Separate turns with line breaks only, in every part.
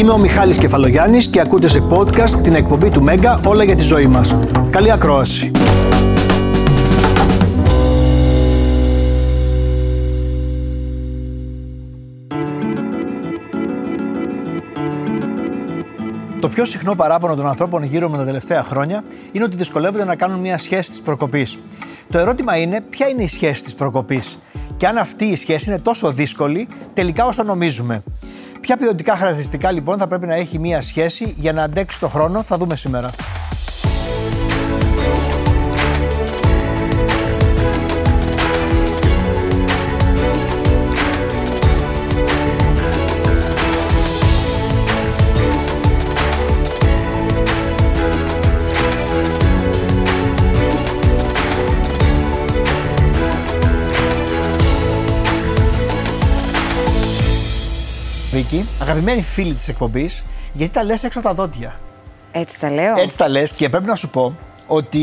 Είμαι ο Μιχάλης Κεφαλογιάννης και ακούτε σε podcast την εκπομπή του Μέγκα όλα για τη ζωή μας. Καλή ακρόαση. Το πιο συχνό παράπονο των ανθρώπων γύρω με τα τελευταία χρόνια είναι ότι δυσκολεύονται να κάνουν μια σχέση της προκοπής. Το ερώτημα είναι ποια είναι η σχέση της προκοπής; Και αν αυτή η σχέση είναι τόσο δύσκολη τελικά όσο νομίζουμε; Ποια ποιοτικά χαρακτηριστικά λοιπόν θα πρέπει να έχει μια σχέση για να αντέξει το χρόνο, θα δούμε σήμερα. Βίκυ, αγαπημένη φίλη της εκπομπής, γιατί τα λες έξω από τα δόντια.
Έτσι τα λέω.
Έτσι τα λες και πρέπει να σου πω ότι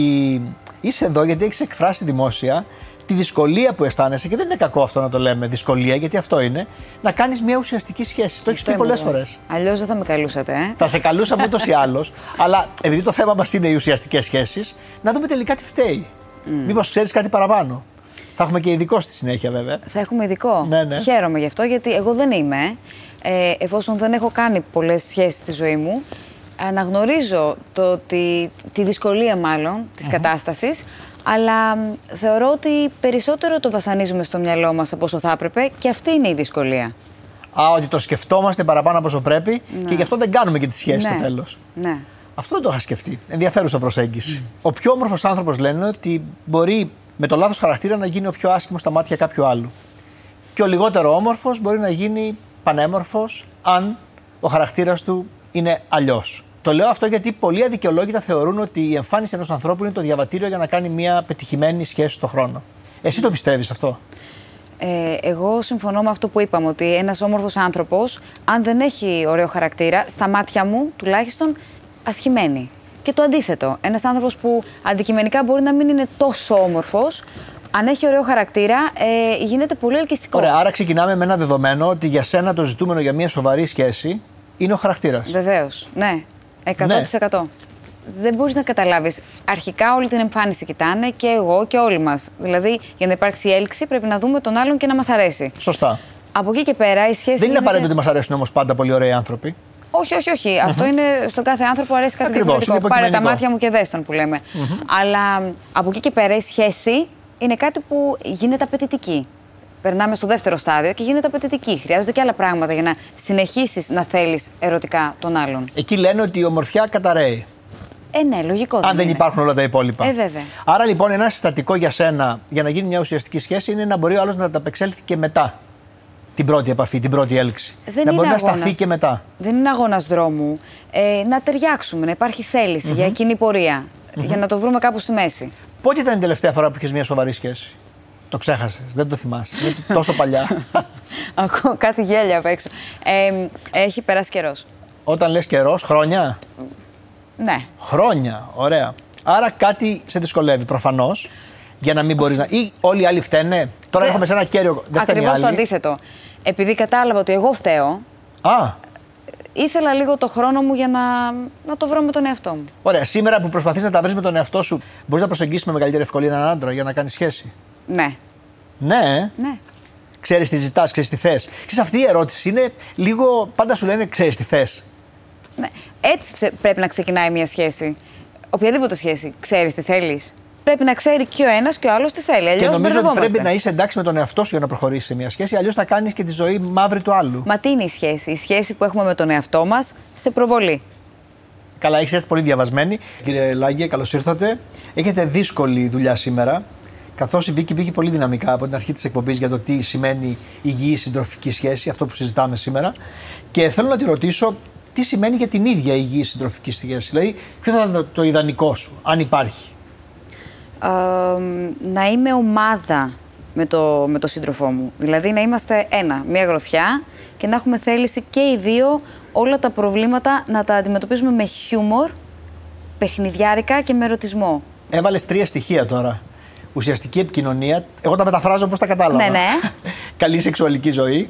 είσαι εδώ γιατί έχεις εκφράσει δημόσια τη δυσκολία που αισθάνεσαι, και δεν είναι κακό αυτό να το λέμε δυσκολία, γιατί αυτό είναι, να κάνεις μια ουσιαστική σχέση. Το έχεις πει πολλές φορές.
Αλλιώς δεν θα με καλούσατε, ε.
Θα σε καλούσαμε ούτως ή άλλως, αλλά επειδή το θέμα μας είναι οι ουσιαστικές σχέσεις, να δούμε τελικά τι φταίει. Mm. Μήπως ξέρεις κάτι παραπάνω. Θα έχουμε και ειδικό στη συνέχεια, βέβαια.
Θα έχουμε ειδικό.
Ναι, ναι.
Χαίρομαι γι' αυτό, γιατί εγώ δεν είμαι. Ε, εφόσον δεν έχω κάνει πολλές σχέσεις στη ζωή μου, αναγνωρίζω το ότι, τη δυσκολία μάλλον της κατάστασης, αλλά θεωρώ ότι περισσότερο το βασανίζουμε στο μυαλό μας από όσο θα έπρεπε και αυτή είναι η δυσκολία.
Α, ότι το σκεφτόμαστε παραπάνω από όσο πρέπει και γι' αυτό δεν κάνουμε και τη σχέση
Ναι.
στο τέλος.
Ναι.
Αυτό δεν το είχα σκεφτεί. Ενδιαφέρουσα προσέγγιση. Ο πιο όμορφος άνθρωπος λένε ότι μπορεί με το λάθος χαρακτήρα να γίνει ο πιο άσχημος στα μάτια κάποιου άλλου. Και ο λιγότερο όμορφος μπορεί να γίνει πανέμορφος αν ο χαρακτήρας του είναι αλλιώς. Το λέω αυτό γιατί πολλοί αδικαιολόγητα θεωρούν ότι η εμφάνιση ενός ανθρώπου είναι το διαβατήριο για να κάνει μια πετυχημένη σχέση στον χρόνο. Εσύ το πιστεύεις αυτό;
Ε, εγώ συμφωνώ με αυτό που είπαμε, ότι ένας όμορφος άνθρωπος, αν δεν έχει ωραίο χαρακτήρα, στα μάτια μου τουλάχιστον ασχημένη. Και το αντίθετο, ένας άνθρωπος που αντικειμενικά μπορεί να μην είναι τόσο όμορφος, αν έχει ωραίο χαρακτήρα, ε, γίνεται πολύ ελκυστικό.
Ωραία, άρα ξεκινάμε με ένα δεδομένο ότι για σένα το ζητούμενο για μια σοβαρή σχέση είναι ο χαρακτήρας.
Βεβαίως, ναι. 100%. Δεν μπορείς να καταλάβεις. Αρχικά όλη την εμφάνιση κοιτάνε και εγώ και όλοι μας. Δηλαδή, για να υπάρξει έλξη, πρέπει να δούμε τον άλλον και να μας αρέσει.
Σωστά.
Από εκεί και πέρα η σχέση.
Δεν είναι
γίνεται-
απαραίτητο ότι μας αρέσουν όμως πάντα πολύ ωραίοι άνθρωποι.
Όχι, όχι, όχι. Αυτό είναι στον κάθε άνθρωπο αρέσει κάτι
Ακριβώς,
διαφορετικό.
είναι
Πάρε τα
υποκειμενικό.
μάτια μου και δες τον που λέμε. Αλλά μ, από εκεί και πέρα η σχέση είναι κάτι που γίνεται απαιτητική. Περνάμε στο δεύτερο στάδιο και γίνεται απαιτητική. Χρειάζονται και άλλα πράγματα για να συνεχίσεις να θέλεις ερωτικά τον άλλον.
Εκεί λένε ότι η ομορφιά καταραίει.
Ε, ναι, λογικό.
Αν δεν
είναι.
υπάρχουν όλα τα υπόλοιπα.
Ε, βέβαια.
Άρα λοιπόν, ένα συστατικό για σένα για να γίνει μια ουσιαστική σχέση είναι να μπορεί ο άλλος να ανταπεξέλθει και μετά την πρώτη επαφή, την πρώτη έλξη.
Δεν
να
είναι
μπορεί να
αγώνας.
σταθεί και μετά.
Δεν είναι αγώνας δρόμου. Ε, να ταιριάξουμε, να υπάρχει θέληση για κοινή πορεία. Για να το βρούμε κάπου στη μέση.
Πότε ήταν η τελευταία φορά που είχες μια σοβαρή σχέση. Το ξέχασες, δεν το θυμάσαι. Είναι τόσο παλιά.
Ακούω κάτι γέλια απ' έξω. Ε, έχει περάσει καιρός.
Όταν λες καιρός, χρόνια;
Ναι.
Χρόνια, ωραία. Άρα κάτι σε δυσκολεύει προφανώς. Για να μην μπορείς να. ή όλοι οι άλλοι φταίνε; Τώρα
Δεν-
έχουμε σε ένα κέριο. Δεν φταίνει
Ακριβώς το
άλλοι.
αντίθετο. Επειδή κατάλαβα ότι εγώ φταίω,
Α,
ήθελα λίγο το χρόνο μου για να, να το βρω με τον εαυτό μου.
ωραία. Σήμερα που προσπαθείς να τα βρεις με τον εαυτό σου, μπορείς να προσεγγίσεις με μεγαλύτερη ευκολία έναν άντρα για να κάνεις σχέση;
Ναι.
Ναι, ε;
Ναι.
ξέρεις τι ζητάς, ξέρεις τι θες. Ξέρεις, αυτή η ερώτηση είναι λίγο. Πάντα σου λένε ξέρεις τι θες.
ναι. Έτσι ψε- πρέπει να ξεκινάει μια σχέση. Οποιαδήποτε σχέση. Ξέρεις τι θέλεις. Πρέπει να ξέρει και ο ένας και ο άλλος τι θέλει.
Και
Αλλιώς
νομίζω ότι πρέπει να είσαι εντάξει με τον εαυτό σου για να προχωρήσεις σε μια σχέση, αλλιώς θα κάνεις και τη ζωή μαύρη του άλλου.
Μα τι είναι η σχέση; Η σχέση που έχουμε με τον εαυτό μας σε προβολή.
Καλά, έχεις έρθει πολύ διαβασμένη. Κύριε Λάγκε, καλώς ήρθατε. Έχετε δύσκολη δουλειά σήμερα. Καθώς η Βίκη πήγε πολύ δυναμικά από την αρχή της εκπομπής για το τι σημαίνει υγιή συντροφική σχέση, αυτό που συζητάμε σήμερα. Και θέλω να τη ρωτήσω τι σημαίνει για την ίδια η υγιή συντροφική σχέση; Δηλαδή, ποιο θα ήταν το, το ιδανικό σου, αν υπάρχει;
Ε, να είμαι ομάδα με το, με το σύντροφό μου. Δηλαδή να είμαστε ένα, μία γροθιά και να έχουμε θέληση και οι δύο όλα τα προβλήματα να τα αντιμετωπίζουμε με χιούμορ, παιχνιδιάρικα και με ερωτισμό.
Έβαλες τρία στοιχεία τώρα. Ουσιαστική επικοινωνία. Εγώ τα μεταφράζω όπως τα κατάλαβα.
Ναι, ναι.
Καλή σεξουαλική ζωή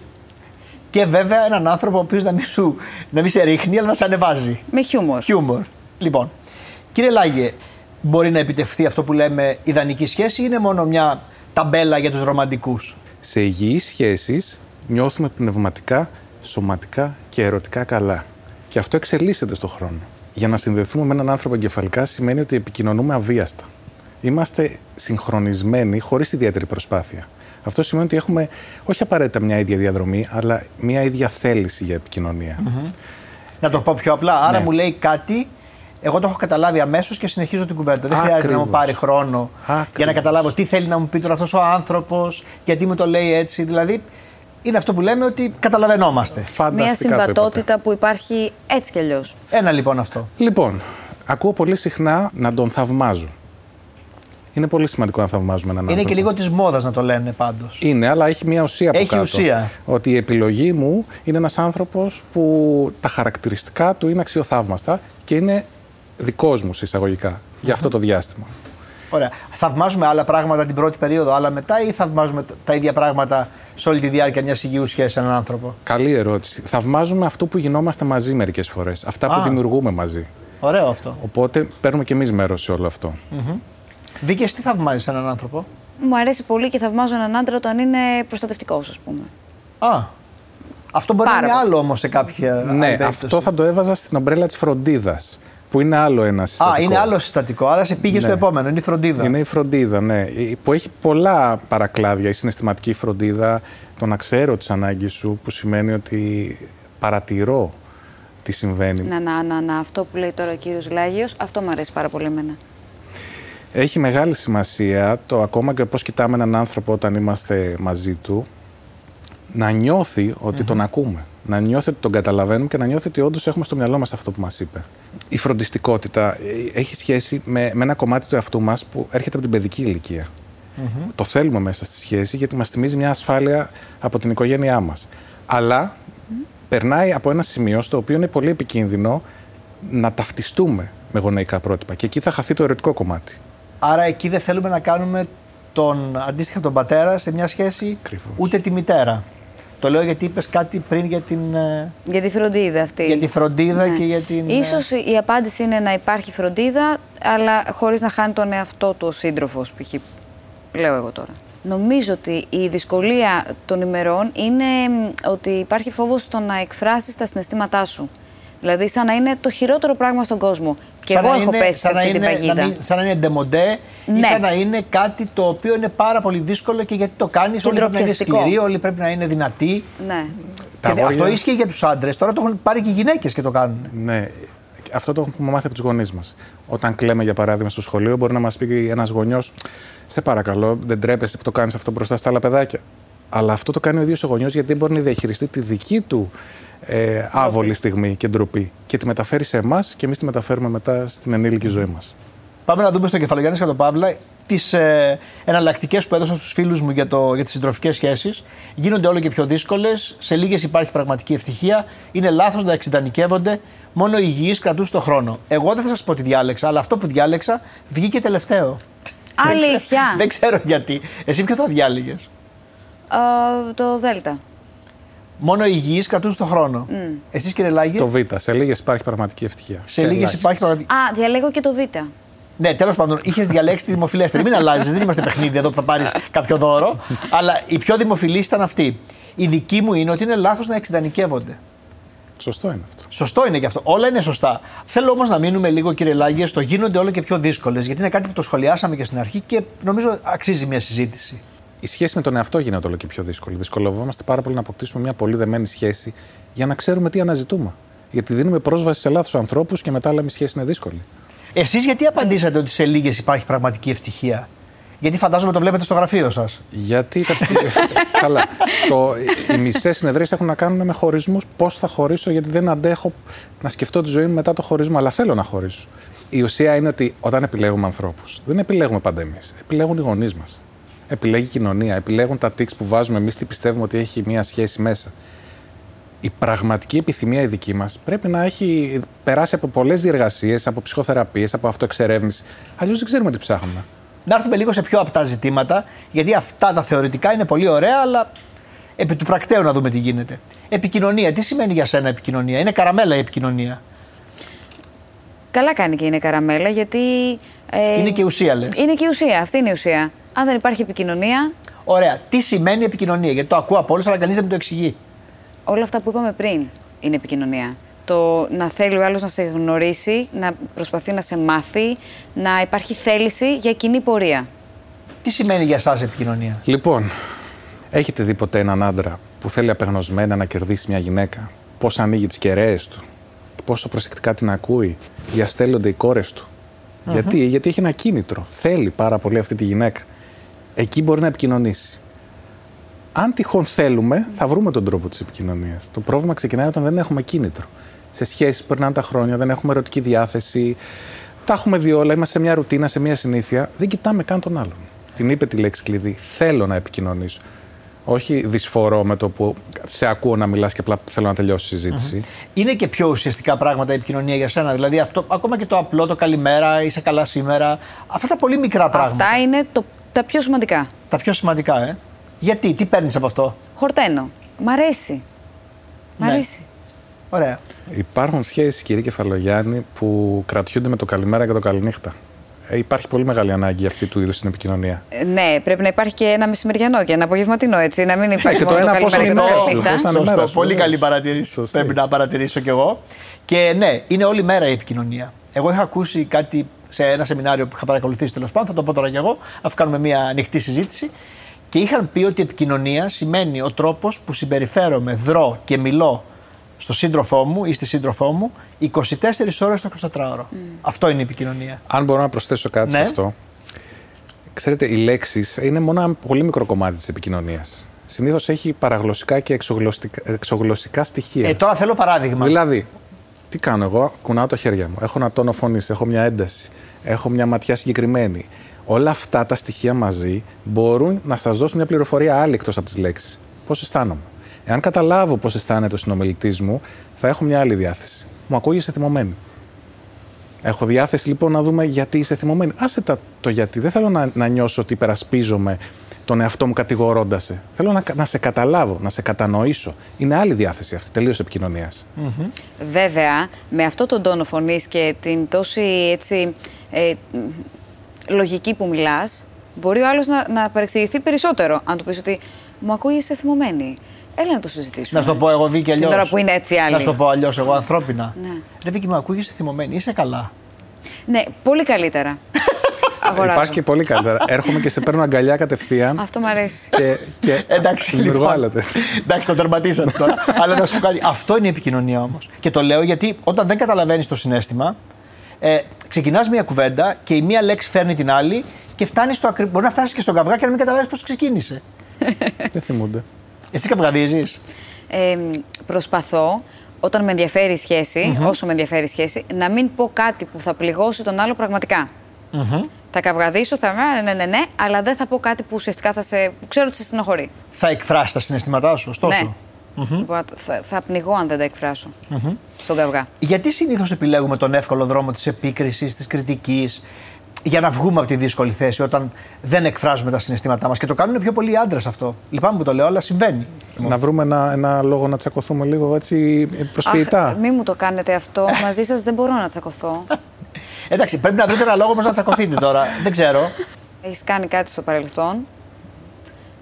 Και βέβαια έναν άνθρωπο ο οποίος να, μην σου- να μην σε ρίχνει, αλλά να σε ανεβάζει.
Με χιούμορ.
Χιούμορ. Λοιπόν, κύριε Λάγε, μπορεί να επιτευχθεί αυτό που λέμε ιδανική σχέση ή είναι μόνο μια ταμπέλα για τους ρομαντικούς;
Σε υγιείς σχέσεις νιώθουμε πνευματικά, σωματικά και ερωτικά καλά. Και αυτό εξελίσσεται στον χρόνο. Για να συνδεθούμε με έναν άνθρωπο εγκεφαλικά σημαίνει ότι επικοινωνούμε αβίαστα. Είμαστε συγχρονισμένοι χωρίς ιδιαίτερη προσπάθεια. Αυτό σημαίνει ότι έχουμε όχι απαραίτητα μια ίδια διαδρομή, αλλά μια ίδια θέληση για επικοινωνία.
Να το πω πιο απλά. Άρα
Ναι.
μου λέει κάτι, εγώ το έχω καταλάβει αμέσως και συνεχίζω την κουβέντα. Δεν χρειάζεται να μου
Ακριβώς.
πάρει χρόνο για να
Ακριβώς.
καταλάβω τι θέλει να μου πει τώρα αυτός ο άνθρωπος, γιατί μου το λέει έτσι. Δηλαδή, είναι αυτό που λέμε ότι καταλαβαίνόμαστε.
Μια
Φανταστικά το είπατε.
συμβατότητα που υπάρχει έτσι κι αλλιώς.
Ένα λοιπόν αυτό.
Λοιπόν, ακούω πολύ συχνά να τον θαυμάζω. Είναι πολύ σημαντικό να θαυμάζουμε έναν
Είναι
άνθρωπο.
και λίγο της μόδας να το λένε πάντως.
Είναι, αλλά έχει μια ουσία από
Έχει
κάτω.
ουσία.
Ότι η επιλογή μου είναι ένας άνθρωπος που τα χαρακτηριστικά του είναι αξιοθαύμαστα και είναι δικός μου σε εισαγωγικά για αυτό το διάστημα.
Ωραία. Θαυμάζουμε άλλα πράγματα την πρώτη περίοδο, άλλα μετά, ή θαυμάζουμε τα- τα ίδια πράγματα σε όλη τη διάρκεια μιας υγιούς σχέσης έναν άνθρωπο;
Καλή ερώτηση. Θαυμάζουμε αυτό που γινόμαστε μαζί μερικές φορές. Αυτά
Α.
που δημιουργούμε μαζί.
Ωραίο αυτό.
Οπότε παίρνουμε και εμείς μέρος σε όλο αυτό.
Βίκες, τι θαυμάζεις έναν άνθρωπο;
Μου αρέσει πολύ και θαυμάζω έναν άντρα όταν είναι προστατευτικός, ας πούμε.
Α. Αυτό μπορεί
Πάρα
να είναι
πολύ.
άλλο όμως σε κάποια. άλλη
ναι,
περίπτωση.
αυτό θα το έβαζα στην ομπρέλα της φροντίδας. Που είναι άλλο ένα
Α,
συστατικό.
είναι άλλο συστατικό. Άρα σε πήγε στο
Ναι.
επόμενο. Είναι η φροντίδα.
Είναι η φροντίδα, ναι. Που έχει πολλά παρακλάδια. Η συναισθηματική φροντίδα, το να ξέρω τις ανάγκες σου, που σημαίνει ότι παρατηρώ τι συμβαίνει.
Να, να, να, να, αυτό που λέει τώρα ο κύριος Λάγιος, αυτό μου αρέσει πάρα πολύ εμένα.
Έχει μεγάλη σημασία το ακόμα και πώς κοιτάμε έναν άνθρωπο όταν είμαστε μαζί του, να νιώθει ότι τον ακούμε. Να νιώθει ότι τον καταλαβαίνουμε και να νιώθει ότι όντως έχουμε στο μυαλό μας αυτό που μας είπε. Η φροντιστικότητα ε, έχει σχέση με, με ένα κομμάτι του εαυτού μας που έρχεται από την παιδική ηλικία. Το θέλουμε μέσα στη σχέση γιατί μας θυμίζει μια ασφάλεια από την οικογένειά μας. Αλλά περνάει από ένα σημείο στο οποίο είναι πολύ επικίνδυνο να ταυτιστούμε με γονεϊκά πρότυπα. Και εκεί θα χαθεί το ερωτικό κομμάτι.
Άρα εκεί δεν θέλουμε να κάνουμε τον αντίστοιχα τον πατέρα σε μια σχέση
Ακριβώς.
ούτε τη μητέρα. Το λέω γιατί είπες κάτι πριν για την. ε,
Για τη φροντίδα αυτή.
Για τη φροντίδα και για την, ε,
Ίσως η απάντηση είναι να υπάρχει φροντίδα, αλλά χωρίς να χάνει τον εαυτό του ο σύντροφος, π.χ. Λέω εγώ τώρα. Νομίζω ότι η δυσκολία των ημερών είναι μ, ότι υπάρχει φόβος στο να εκφράσεις τα συναισθήματά σου. Δηλαδή, σαν να είναι το χειρότερο πράγμα στον κόσμο. Και
σαν
εγώ
να
έχω
είναι-
πέσει σε
σαν να
αυτή την
είναι-
παγίδα.
να μην- σαν να είναι ντεμοντέ ή
Ναι.
σαν να είναι κάτι το οποίο είναι πάρα πολύ δύσκολο και γιατί το κάνεις.
Και
Όλοι πρέπει να είναι
ντροπιαστικό.
σκληροί, όλοι πρέπει να είναι δυνατοί.
Ναι.
Τα
Και
αγόρια-
αυτό ίσχυε για τους άντρες. Τώρα το έχουν πάρει και οι γυναίκες και το κάνουν.
Ναι, αυτό το έχουμε μάθει από τους γονείς μας. Όταν κλαίμε, για παράδειγμα, στο σχολείο, μπορεί να μας πει ένας γονιός: Σε παρακαλώ, δεν τρέπεσαι που το κάνεις αυτό μπροστά στα άλλα παιδάκια. Αλλά αυτό το κάνει ο ίδιος ο γονιός γιατί δεν μπορεί να διαχειριστεί τη δική του ε, άβολη στιγμή και ντροπή. Και τη μεταφέρει σε εμάς και εμείς τη μεταφέρουμε μετά στην ενήλικη ζωή μας.
Πάμε να δούμε στο κεφαλογιάννης και τον Παύλα τις ε, εναλλακτικές που έδωσα στους φίλους μου για, το, για τις συντροφικές σχέσεις. Γίνονται όλο και πιο δύσκολες. Σε λίγες υπάρχει πραγματική ευτυχία. Είναι λάθος να εξειδανικεύονται. Μόνο οι υγιείς κρατούν τον χρόνο. Εγώ δεν θα σας πω τι διάλεξα, αλλά αυτό που διάλεξα βγήκε τελευταίο.
Αλήθεια.
δεν ξέρω γιατί. Εσύ ποιο θα διάλεγες;
Α, το Δέλτα.
Μόνο οι υγιείς κρατούν τον χρόνο. Εσείς κύριε Λάγε,
Το Β. Σε λίγες υπάρχει πραγματική ευτυχία.
σε λίγες
ελάχιστες.
υπάρχει πραγματική.
Α, διαλέγω και το Β.
Ναι, τέλος πάντων, είχες διαλέξει τη δημοφιλέστερη. Μην αλλάζεις, δεν είμαστε παιχνίδι εδώ που θα πάρεις κάποιο δώρο. αλλά η πιο δημοφιλή ήταν αυτή. Η δική μου είναι ότι είναι λάθος να εξειδανικεύονται.
Σωστό είναι αυτό.
Σωστό είναι και αυτό. Όλα είναι σωστά. Θέλω όμως να μείνουμε λίγο, κύριε Λάγε, στο γίνονται όλο και πιο δύσκολες. Γιατί είναι κάτι που το σχολιάσαμε και στην αρχή και νομίζω αξίζει μια συζήτηση.
Η σχέση με τον εαυτό γίνεται όλο και πιο δύσκολη. Δυσκολευόμαστε πάρα πολύ να αποκτήσουμε μια πολύ δεμένη σχέση για να ξέρουμε τι αναζητούμε. Γιατί δίνουμε πρόσβαση σε λάθος ανθρώπους και μετά λέμε η σχέση είναι δύσκολη.
Εσείς γιατί απαντήσατε ότι σε λίγες υπάρχει πραγματική ευτυχία; Γιατί φαντάζομαι το βλέπετε στο γραφείο σας.
Γιατί. Τα... Καλά. Το... Οι μισές συνεδρίες έχουν να κάνουν με χωρισμούς. Πώς θα χωρίσω, γιατί δεν αντέχω να σκεφτώ τη ζωή μου μετά το χωρισμό. Αλλά θέλω να χωρίσω. Η ουσία είναι ότι όταν επιλέγουμε ανθρώπους, δεν επιλέγουμε πάντα εμείς. Επιλέγουν οι γονείς μας. Επιλέγει η κοινωνία. Επιλέγουν τα tics που βάζουμε εμείς, τι πιστεύουμε ότι έχει μια σχέση μέσα. Η πραγματική επιθυμία η δική μας πρέπει να έχει περάσει από πολλές διεργασίες, από ψυχοθεραπείες, από αυτοεξερεύνηση. Αλλιώς δεν ξέρουμε τι ψάχνουμε.
Να έρθουμε λίγο σε πιο απτά ζητήματα, γιατί αυτά τα θεωρητικά είναι πολύ ωραία, αλλά Επί του πρακτέου να δούμε τι γίνεται. Επικοινωνία. Τι σημαίνει για σένα επικοινωνία; Είναι καραμέλα η επικοινωνία.
Καλά κάνει και είναι καραμέλα γιατί.
ε, είναι και ουσία, λες.
Είναι και ουσία. Αυτή είναι η ουσία. Αν δεν υπάρχει επικοινωνία.
Ωραία. Τι σημαίνει επικοινωνία; Γιατί το ακούω από όλους, αλλά κανείς δεν μου το εξηγεί.
Όλα αυτά που είπαμε πριν είναι επικοινωνία. Το να θέλει ο άλλος να σε γνωρίσει, να προσπαθεί να σε μάθει, να υπάρχει θέληση για κοινή πορεία.
Τι σημαίνει για εσάς επικοινωνία;
Λοιπόν, έχετε δει ποτέ έναν άντρα που θέλει απεγνωσμένα να κερδίσει μια γυναίκα, πώς ανοίγει τις κεραίες του, πόσο προσεκτικά την ακούει, διαστέλλονται οι κόρες του; Γιατί, γιατί έχει ένα κίνητρο. Θέλει πάρα πολύ αυτή τη γυναίκα. Εκεί μπορεί να επικοινωνήσεις. Αν τυχόν θέλουμε, θα βρούμε τον τρόπο της επικοινωνίας. Το πρόβλημα ξεκινάει όταν δεν έχουμε κίνητρο. Σε σχέσεις που περνάνε τα χρόνια, δεν έχουμε ερωτική διάθεση. Τα έχουμε δει όλα, είμαστε σε μια ρουτίνα, σε μια συνήθεια. Δεν κοιτάμε καν τον άλλον. Την είπε τη λέξη κλειδί. Θέλω να επικοινωνήσω. Όχι δυσφορώ με το που σε ακούω να μιλάς και απλά θέλω να τελειώσει η συζήτηση.
Είναι και πιο ουσιαστικά πράγματα η επικοινωνία για σένα. Δηλαδή, αυτό, ακόμα και το απλό, το καλημέρα, είσαι καλά σήμερα. Αυτά τα πολύ μικρά πράγματα.
Αυτά είναι το, τα πιο σημαντικά.
Τα πιο σημαντικά, ε. Γιατί, τι παίρνεις από αυτό;
Χορταίνω. Μ' αρέσει. Μ'
Ναι.
αρέσει.
Ωραία.
Υπάρχουν σχέσεις, κύριε Κεφαλογιάννη, που κρατιούνται με το καλημέρα και το καληνύχτα. Ε, υπάρχει πολύ μεγάλη ανάγκη αυτή του είδους στην επικοινωνία.
Ε, Ναι, πρέπει να υπάρχει και ένα μεσημεριανό και ένα απογευματινό, έτσι. Να μην υπάρχει
και το
μόνο
ένα πώς
καλημέρα και
είναι
το
η μέρα σου,
καληνύχτα.
πώς θα είναι η
Σωστό.
μέρα σου,
Πολύ
βέβαια.
καλή παρατήρηση.
Σωστή.
Πρέπει να παρατηρήσω κι εγώ. Και ναι, είναι όλη μέρα η επικοινωνία. Εγώ είχα ακούσει κάτι σε ένα σεμινάριο που είχα παρακολουθήσει τέλος πάντων, θα το πω τώρα κι εγώ, αφού κάνουμε μια ανοιχτή συζήτηση. Και είχαν πει ότι η επικοινωνία σημαίνει ο τρόπος που συμπεριφέρομαι, δρώ και μιλώ στο σύντροφό μου ή στη σύντροφό μου 24 ώρες το 24ωρο. Αυτό είναι η επικοινωνία.
Αν μπορώ να προσθέσω κάτι σε
Ναι.
αυτό. Ξέρετε, οι λέξεις είναι μόνο ένα πολύ μικρό κομμάτι της επικοινωνίας. Συνήθως έχει παραγλωσσικά και εξωγλωσσικά, εξωγλωσσικά στοιχεία.
Ε, τώρα θέλω παράδειγμα.
Δηλαδή, τι κάνω εγώ, κουνάω τα χέρια μου. Έχω ένα τόνο φωνής, έχω μια ένταση, έχω μια ματιά συγκεκριμένη. Όλα αυτά τα στοιχεία μαζί μπορούν να σας δώσουν μια πληροφορία άλλη εκτός από τις λέξεις. Πώς αισθάνομαι. Εάν καταλάβω πώς αισθάνεται ο συνομιλητής μου, θα έχω μια άλλη διάθεση. Μου ακούγεσαι θυμωμένη. Έχω διάθεση λοιπόν να δούμε γιατί είσαι θυμωμένη. Άσε τα, το γιατί. Δεν θέλω να, να νιώσω ότι υπερασπίζομαι τον εαυτό μου κατηγορώντας σε. Θέλω να, να σε καταλάβω, να σε κατανοήσω. Είναι άλλη διάθεση αυτή, τελείως επικοινωνίας.
Βέβαια, με αυτό τον τόνο φωνής και την τόση έτσι, ε, μ, λογική που μιλάς, μπορεί ο άλλος να, να παρεξηγηθεί περισσότερο. Αν του πεις ότι μου ακούγεσαι θυμωμένη. Έλα να το συζητήσουμε.
Να σου το πω εγώ, Βίκη,
Την
αλλιώς.
ώρα που είναι έτσι άλλοι.
Να σου το πω αλλιώς, εγώ ανθρώπινα.
Ναι.
Ρε Βίκη, μου ακούγεσαι θυμωμένη, είσαι καλά.
Ναι, πολύ καλύτερα. Αγοράζω.
Υπάρχει και πολύ καλύτερα. Έρχομαι και σε παίρνω αγκαλιά κατευθείαν.
Αυτό μου αρέσει.
και, και
Εντάξει,
δημιουργώ
λοιπόν.
άλλα τέτοια.
Εντάξει, το τερματίσατε τώρα. Αλλά να σου πω κάτι. Αυτό είναι η επικοινωνία όμως. Και το λέω γιατί όταν δεν καταλαβαίνεις το συνέστημα, ε, ξεκινάς μια κουβέντα και η μία λέξη φέρνει την άλλη και φτάνεις στο ακρι... Μπορεί να φτάσεις και στον καυγά και να μην καταλάβει πώς ξεκίνησε.
Δεν θυμούνται.
Εσύ καυγαδίζεις;
Ε, προσπαθώ, όταν με ενδιαφέρει η σχεση όσο με ενδιαφέρει η σχέση, να μην πω κάτι που θα πληγώσει τον άλλο πραγματικά. Θα καυγαδίσω, θα ναι, ναι, ναι, ναι, αλλά δεν θα πω κάτι που ουσιαστικά θα σε. που ξέρω ότι σε στενοχωρεί.
Θα εκφράσει τα συναισθήματά σου, ωστόσο.
Ναι. Λοιπόν, θα, θα πνιγώ αν δεν τα εκφράσω στον καυγά.
Γιατί συνήθως επιλέγουμε τον εύκολο δρόμο της επίκρισης, της κριτικής, για να βγούμε από τη δύσκολη θέση όταν δεν εκφράζουμε τα συναισθήματά μας. Και το κάνουν πιο πολλοί άντρες αυτό. Λυπάμαι που το λέω, αλλά συμβαίνει.
Να βρούμε ένα, ένα λόγο να τσακωθούμε λίγο έτσι προσποιητά.
Αχ, μην μου το κάνετε αυτό. Μαζί σας δεν μπορώ να τσακωθώ.
Εντάξει, πρέπει να βρείτε ένα λόγο όμω να τσακωθείτε τώρα. δεν ξέρω.
Έχεις κάνει κάτι στο παρελθόν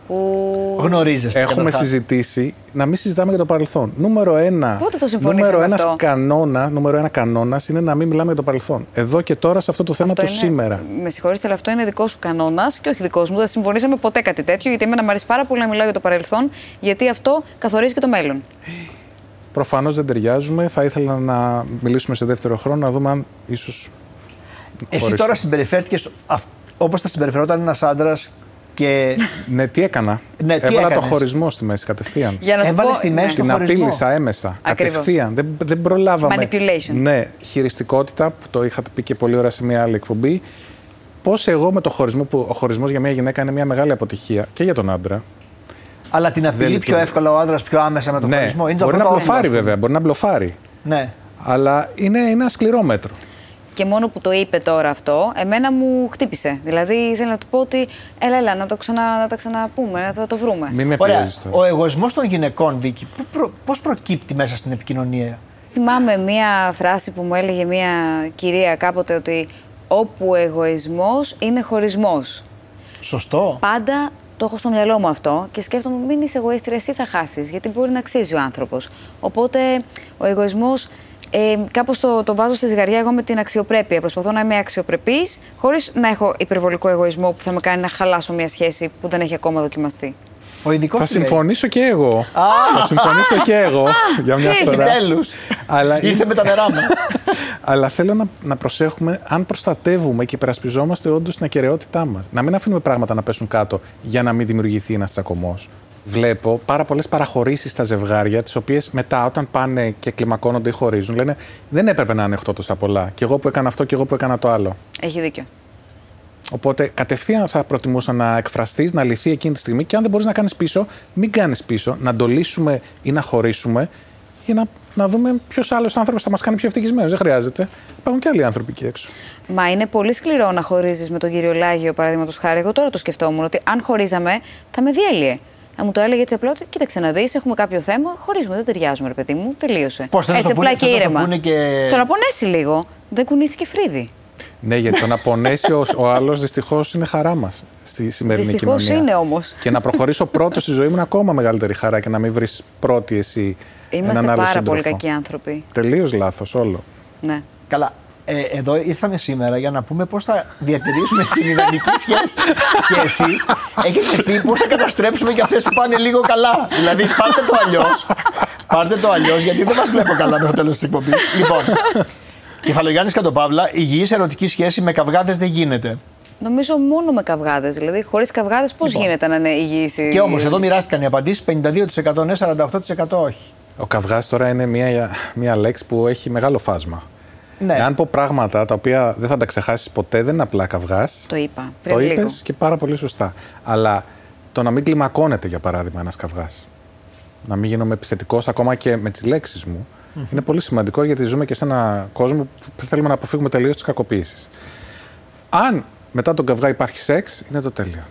που.
Γνωρίζεστε.
Έχουμε
καταρχάς.
συζητήσει να μην συζητάμε για το παρελθόν. Νούμερο ένα.
Πότε το συμφωνήσαμε
νούμερο ένας
αυτό;
κανόνα, νούμερο ένα κανόνας είναι να μην μιλάμε για το παρελθόν. Εδώ και τώρα σε αυτό το θέμα
Αυτό
το
είναι-
σήμερα.
Με συγχωρείτε, αλλά αυτό είναι δικός σου κανόνας και όχι δικός μου. Δεν συμφωνήσαμε ποτέ κάτι τέτοιο, γιατί εμένα μου αρέσει πάρα πολύ να μιλάω για το παρελθόν, γιατί αυτό καθορίζει και το μέλλον.
Προφανώς δεν ταιριάζουμε. Θα ήθελα να μιλήσουμε σε δεύτερο χρόνο, να δούμε αν ίσως.
Εσύ τώρα συμπεριφέρθηκες όπως θα συμπεριφερόταν ένας άντρας και.
Ναι, τι έκανα.
Ναι, τι
Έβαλα το
έκανες;
χωρισμό στη μέση κατευθείαν.
Για να το
Έβαλες
πω,
στη μέση
ναι.
το
Την
χωρισμό.
απείλησα έμεσα.
Ακριβώς.
Κατευθείαν. Δεν, δεν προλάβαμε.
Manipulation.
Ναι, χειριστικότητα που το είχατε πει και πολύ ωραία σε μια άλλη εκπομπή. Πώς εγώ με το χωρισμό, που ο χωρισμός για μια γυναίκα είναι μια μεγάλη αποτυχία και για τον άντρα.
Αλλά την απειλεί
Δεν
πιο
λειτουργεί.
εύκολα ο άντρας πιο άμεσα με τον
ναι,
χωρισμό. Είναι το
μπορεί να
πρώτο
μπλοφάρει
όριο, ας πούμε.
βέβαια, μπορεί να μπλοφάρει.
Ναι.
Αλλά είναι, είναι ένα σκληρό μέτρο.
Και μόνο που το είπε τώρα αυτό, εμένα μου χτύπησε. Δηλαδή ήθελα να του πω ότι έλα, έλα, να, το ξανα, να τα ξαναπούμε, να το βρούμε.
Μην με
Ωραία.
πιέζεις τώρα.
Ο εγωισμός των γυναικών, Βίκυ, πού προ- πώς προκύπτει μέσα στην επικοινωνία;
Θυμάμαι μία φράση που μου έλεγε μία κυρία κάποτε ότι όπου ο εγωισμός είναι χωρισμός.
Σωστό.
Πάντα το έχω στο μυαλό μου αυτό και σκέφτομαι μην είσαι εγωίστρια, εσύ θα χάσεις, γιατί μπορεί να αξίζει ο άνθρωπος. Οπότε ο εγωισμός ε, κάπως το, το βάζω στη ζυγαριά εγώ με την αξιοπρέπεια. Προσπαθώ να είμαι αξιοπρεπής χωρίς να έχω υπερβολικό εγωισμό που θα με κάνει να χαλάσω μια σχέση που δεν έχει ακόμα δοκιμαστεί.
Ο ειδικός
Θα συμφωνήσω και εγώ. Θα συμφωνήσω και εγώ για μια
τι
φορά.
Επιτέλους.
Αλλά
Ήρθε με τα νερά μου.
Αλλά θέλω να, να προσέχουμε αν προστατεύουμε και υπερασπιζόμαστε όντως την ακαιρεότητά μας. Να μην αφήνουμε πράγματα να πέσουν κάτω για να μην δημιουργηθεί ένας τσακωμός. Βλέπω πάρα πολλές παραχωρήσεις στα ζευγάρια, τις οποίες μετά, όταν πάνε και κλιμακώνονται ή χωρίζουν, λένε Δεν έπρεπε να ανεχτώ τόσα πολλά. Και εγώ που έκανα αυτό και εγώ που έκανα το άλλο.
Έχει δίκιο.
Οπότε κατευθείαν θα προτιμούσα να εκφραστείς, να λυθεί εκείνη τη στιγμή και αν δεν μπορείς να κάνεις πίσω, μην κάνεις πίσω. Να το λύσουμε ή να χωρίσουμε για να, να δούμε ποιος άλλος άνθρωπος θα μας κάνει πιο ευτυχισμένους. Δεν χρειάζεται. Υπάρχουν και άλλοι άνθρωποι εκεί έξω.
Μα είναι πολύ σκληρό να χωρίζεις με τον κύριο Λάγιο, παραδείγματος χάρη. Εγώ τώρα το σκεφτόμουν ότι αν χωρίζαμε θα με διέλυε. Θα μου το έλεγε έτσι απλά ότι κοίταξε να δεις, έχουμε κάποιο θέμα, χωρίζουμε, δεν ταιριάζουμε, ρε παιδί μου, τελείωσε.
Πώς, θες να
έτσι
το πούνε-
απλά και
θες να το
ήρεμα.
πούνε και-
Το να πονέσει λίγο. Δεν κουνήθηκε φρύδι.
Ναι, γιατί το να πονέσει ο, ο άλλος δυστυχώς είναι χαρά μας στη σημερινή
Δυστυχώς
κοινωνία.
είναι όμως.
Και να προχωρήσω πρώτος στη ζωή μου είναι ακόμα μεγαλύτερη χαρά και να μην βρεις πρώτη εσύ
Είμαστε
έναν άλλο
πάρα πολύ
σύντροφο.
κακοί άνθρωποι.
Τελείως λάθος όλο.
Ναι.
Καλά. Ε, εδώ ήρθαμε σήμερα για να πούμε πώς θα διατηρήσουμε την ιδανική σχέση. και εσείς έχετε πει πώς θα καταστρέψουμε και αυτές που πάνε λίγο καλά. Δηλαδή, πάρτε το αλλιώς. Πάρτε το αλλιώς, γιατί δεν μας βλέπω καλά μέχρι το τέλος της εκπομπής. Λοιπόν, κεφαλογιάννης Κατοπαύλα, υγιής ερωτική σχέση με καυγάδες δεν γίνεται.
Νομίζω μόνο με καυγάδες. Δηλαδή, χωρίς καυγάδες, πώς
Λοιπόν.
γίνεται να είναι υγιής.
Και όμως εδώ μοιράστηκαν οι απαντήσεις 52% ναι, 48% όχι.
Ο καυγάς τώρα είναι μια, μια λέξη που έχει μεγάλο φάσμα.
Ναι.
Εάν πω πράγματα τα οποία δεν θα τα ξεχάσεις ποτέ, δεν είναι απλά καυγάς.
Το είπα πριν
Το
λίγο.
είπες και πάρα πολύ σωστά. Αλλά το να μην κλιμακώνεται, για παράδειγμα, ένας καυγάς. Να μην γίνομαι επιθετικός ακόμα και με τις λέξεις μου. Είναι πολύ σημαντικό γιατί ζούμε και σε έναν κόσμο που θέλουμε να αποφύγουμε τελείως τις κακοποίησεις. Αν μετά τον καυγά υπάρχει σεξ, είναι το τέλειο.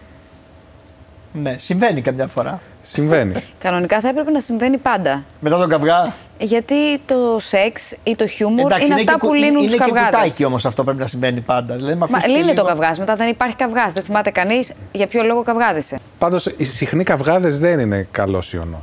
Ναι, συμβαίνει καμιά φορά.
Συμβαίνει.
Κανονικά θα έπρεπε να συμβαίνει πάντα.
Μετά τον καυγά;
Γιατί το σεξ ή το χιούμορ
Εντάξει,
είναι,
είναι,
αυτά
και,
που
κου-
λύνουν
είναι
τους
και
καυγάδες.
κουτάκι όμως αυτό πρέπει να συμβαίνει πάντα. Δηλαδή,
Μα λύνει το καυγάς, μετά δεν υπάρχει καυγάς. Δεν θυμάται κανείς για ποιο λόγο καυγάδισε.
Πάντως, οι συχνοί καυγάδες δεν είναι καλός ιονό.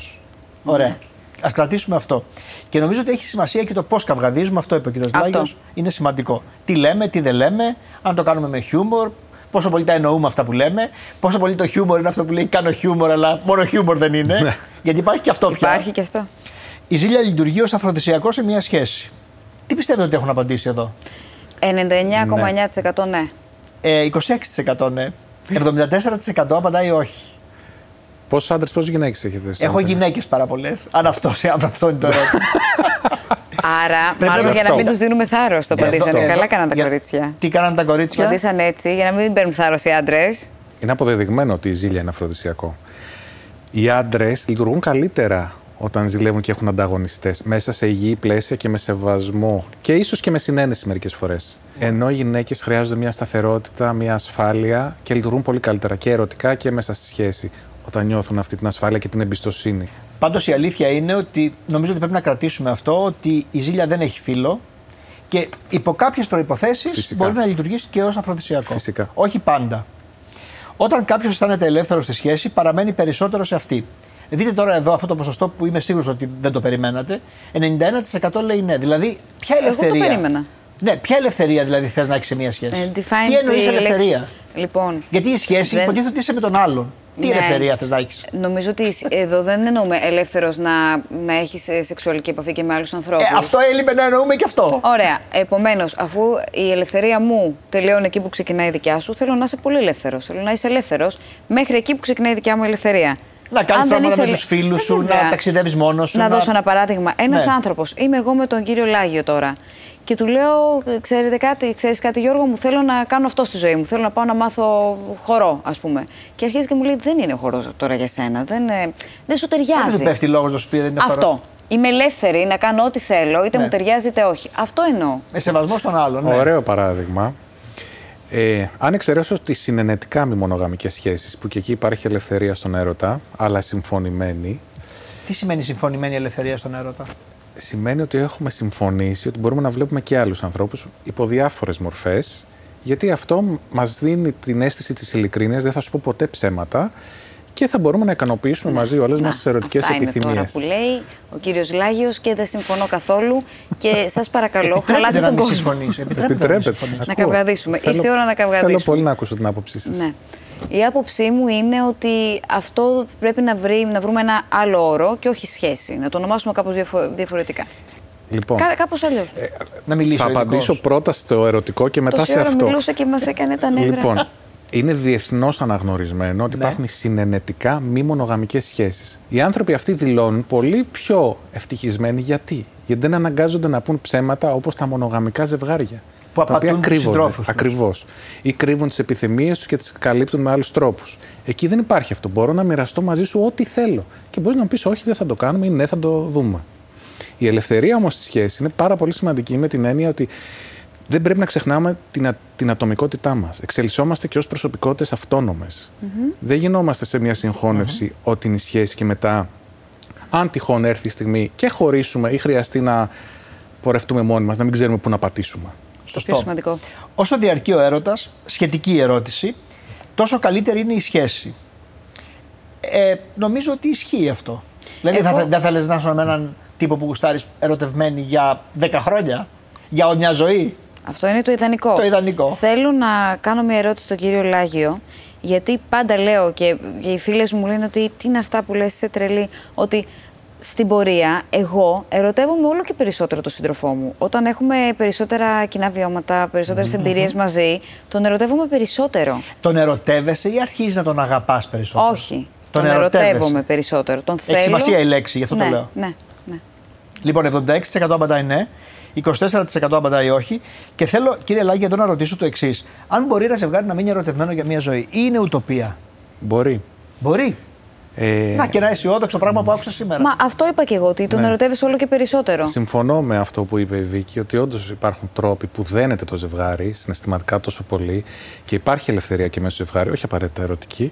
Ωραία. Α κρατήσουμε αυτό. Και νομίζω ότι έχει σημασία και το πώς καυγαδίζουμε. Αυτό είπε ο κ.
Αυτό.
Λάγιο. Είναι σημαντικό. Τι λέμε, τι δεν λέμε, αν το κάνουμε με χιούμορ, πόσο πολύ τα εννοούμε αυτά που λέμε, πόσο πολύ το χιούμορ είναι αυτό που λέει κάνω χιούμορ, αλλά μόνο χιούμορ δεν είναι. γιατί υπάρχει και αυτό πια.
Υπάρχει και αυτό.
Η ζήλια λειτουργεί ως αφροδισιακός σε μια σχέση. Τι πιστεύετε ότι έχουν απαντήσει εδώ,
99,9% ναι.
ε, 26% ναι. 74% απαντάει όχι.
Πόσους άντρες, πόσε γυναίκες έχετε. στην
Έχω
Αθήνα;
γυναίκες πάρα πολλές. Αν αυτός, αν αυτό είναι το ερώτημα.
Άρα,
Πρέπει
μάλλον
να
για να
αυτό.
μην τους δίνουμε θάρρος το
Εδώ-
απαντήσανε.
εδώ-
Καλά κάναν τα
για-
κορίτσια.
Τι κάναν τα κορίτσια;
Απαντήσαν έτσι για να μην παίρνουν θάρρος οι άντρες.
Είναι αποδεδειγμένο ότι η ζήλια είναι αφροδισιακό. Οι άντρες λειτουργούν καλύτερα όταν ζηλεύουν και έχουν ανταγωνιστές. Μέσα σε υγιή πλαίσια και με σεβασμό. Και ίσως και με συνένεση μερικές φορές. Ενώ οι γυναίκες χρειάζονται μια σταθερότητα, μια ασφάλεια και λειτουργούν πολύ καλύτερα και ερωτικά και μέσα στη σχέση. Όταν νιώθουν αυτή την ασφάλεια και την εμπιστοσύνη.
Πάντως η αλήθεια είναι ότι νομίζω ότι πρέπει να κρατήσουμε αυτό ότι η ζήλια δεν έχει φίλο και υπό κάποιες προποθέσει
Φυσικά.
μπορεί να λειτουργήσει και ως αφροδισιακό.
Φυσικά.
Όχι πάντα. Όταν κάποιος αισθάνεται ελεύθερος στη σχέση, παραμένει περισσότερο σε αυτή. Δείτε τώρα εδώ αυτό το ποσοστό που είμαι σίγουρος ότι δεν το περιμένατε. 91% λέει ναι. Δηλαδή, ποια
Εγώ το
ελευθερία.
περίμενα.
Ναι, ποια ελευθερία δηλαδή θες να έχεις σε μια σχέση;
Ε, define
Τι εννοείς
τη
ελευθερία;
λέξη. Λοιπόν,
Γιατί η σχέση
δεν-
υποτίθεται ότι είσαι με τον άλλον. Τι
Ναι.
ελευθερία θες να έχεις;
νομίζω ότι εδώ δεν εννοούμε ελεύθερος να, να έχεις σεξουαλική επαφή και με άλλους ανθρώπους.
Ε, αυτό έλειπε να εννοούμε και αυτό.
Ωραία. Επομένως, αφού η ελευθερία μου τελειώνει εκεί που ξεκινάει η δικιά σου, θέλω να είσαι πολύ ελεύθερος. Θέλω να είσαι ελεύθερος μέχρι εκεί που ξεκινάει η δικιά μου ελευθερία.
Να κάνεις
Αν δεν
πράγματα με
είσαι
τους
ελε-
φίλους
Ε,
σου,
βέβαια.
να ταξιδεύεις μόνος σου.
Να δώσω ένα παράδειγμα. Ένας
Ναι.
άνθρωπος, είμαι εγώ με τον κύριο Λάγιο τώρα. Και του λέω, ξέρετε κάτι, ξέρεις κάτι Γιώργο μου, θέλω να κάνω αυτό στη ζωή μου. Θέλω να πάω να μάθω χορό, ας πούμε. Και αρχίζει και μου λέει, δεν είναι χορός τώρα για σένα. Δεν, ε, δεν σου
Δεν
ταιριάζει.
του πέφτει λόγος να σου πει δεν είναι
Αυτό.
χορός.
Είμαι ελεύθερη να κάνω ό,τι θέλω, είτε
Ναι.
μου ταιριάζει είτε όχι. Αυτό εννοώ.
Με σεβασμό στον άλλον. Ναι.
Ωραίο παράδειγμα. Ε, αν εξαιρέσω τις συνενετικά μη μονογαμικέ σχέσεις, που και εκεί υπάρχει ελευθερία στον έρωτα, αλλά συμφωνημένη,
Τι σημαίνει συμφωνημένη ελευθερία στον έρωτα;
σημαίνει ότι έχουμε συμφωνήσει ότι μπορούμε να βλέπουμε και άλλους ανθρώπους υπό διάφορες μορφές, γιατί αυτό μας δίνει την αίσθηση της ειλικρίνειας, δεν θα σου πω ποτέ ψέματα, και θα μπορούμε να ικανοποιήσουμε μαζί όλες μας τις ερωτικές
αυτά είναι
επιθυμίες.
τώρα που λέει ο κύριος Λάγιος και δεν συμφωνώ καθόλου και σας παρακαλώ, χαλάτε
Επιτρέπεται να
τον
μην
κόσμο.
συμφωνήσει. Επιτρέπεται, να μην
Επιτρέπεται.
συμφωνήσει.
Να
Ακούω.
καυγαδίσουμε.
Θέλω-
Ήρθε η ώρα να καυγαδίσουμε.
Θέλω πολύ να ακούσω την άποψή σας.
Ναι. Η άποψή μου είναι ότι αυτό πρέπει να, βρει, να βρούμε ένα άλλο όρο και όχι σχέση. Να το ονομάσουμε κάπως διαφο- διαφορετικά.
Λοιπόν,
Κα, κάπως αλλιώς.
Να μιλήσει
θα
ο ειδικός.
απαντήσω πρώτα στο ερωτικό και μετά
Τόση
σε
ώρα
αυτό.
μιλούσε και μας έκανε τα νεύρα.
Λοιπόν, είναι διεθνώς αναγνωρισμένο ότι
Ναι.
υπάρχουν συνενετικά μη μονογαμικές σχέσεις. Οι άνθρωποι αυτοί δηλώνουν πολύ πιο ευτυχισμένοι. Γιατί; Γιατί δεν αναγκάζονται να πούν ψέματα όπως τα μονογαμικά ζευγάρια.
Που
τα οποία
απατούν τους
κρύβονται.
συντρόφους τους.
Ακριβώς. Ή κρύβουν τις επιθυμίες τους και τις καλύπτουν με άλλους τρόπους. Εκεί δεν υπάρχει αυτό. Μπορώ να μοιραστώ μαζί σου ό,τι θέλω. Και μπορείς να μου πεις, Όχι, δεν θα το κάνουμε ή ναι, θα το δούμε. Η ελευθερία όμως στη σχέσης είναι πάρα πολύ σημαντική με την έννοια ότι δεν πρέπει να ξεχνάμε την, α- την ατομικότητά μας. Εξελισσόμαστε και ως προσωπικότητες αυτόνομες. Δεν γινόμαστε σε μια συγχώνευση ό,τι είναι η σχέση και μετά, αν τυχόν έρθει η στιγμή και χωρίσουμε ή χρειαστεί να πορευτούμε μόνοι μας, να μην ξέρουμε πού να πατήσουμε.
Πιο
Σωστό.
σημαντικό.
Όσο διαρκεί ο έρωτας, σχετική ερώτηση, τόσο καλύτερη είναι η σχέση. Ε, νομίζω ότι ισχύει αυτό. Δηλαδή,
Εγώ-
θα, δεν θα λες να είσαι με έναν τύπο που γουστάρεις ερωτευμένη για 10 χρόνια, για μια ζωή;
Αυτό είναι το ιδανικό.
Το ιδανικό.
Θέλω να κάνω μια ερώτηση στον κύριο Λάγιο, γιατί πάντα λέω και, και οι φίλες μου λένε ότι τι είναι αυτά που λες, είσαι τρελή, ότι στην πορεία εγώ ερωτεύομαι όλο και περισσότερο τον σύντροφό μου. Όταν έχουμε περισσότερα κοινά βιώματα, περισσότερες εμπειρίες μαζί, τον ερωτεύομαι περισσότερο.
Τον ερωτεύεσαι ή αρχίζεις να τον αγαπάς περισσότερο;
Όχι.
Τον
Τον,
ερωτεύεσαι.
ερωτεύομαι περισσότερο. Τον
Έχει
θέλω...
σημασία η λέξη, γι' αυτό
ναι,
το λέω.
Ναι, ναι.
Λοιπόν, 76% απαντάει ναι, 24% απαντάει όχι. Και θέλω, κύριε Λάγκη, εδώ να ρωτήσω το εξής. Αν μπορεί ένα ζευγάρι να μείνει ερωτευμένο για μια ζωή, ή είναι ουτοπία;
Μπορεί.
Μπορεί.
Ε,
Να και ένα αισιόδοξο πράγμα που άκουσα σήμερα.
Μα αυτό είπα και εγώ, ότι τον
Ναι.
ερωτεύεσαι όλο και περισσότερο.
Συμφωνώ με αυτό που είπε η Βίκη, ότι όντως υπάρχουν τρόποι που δένεται το ζευγάρι συναισθηματικά τόσο πολύ και υπάρχει ελευθερία και μέσα στο ζευγάρι, όχι απαραίτητα ερωτική,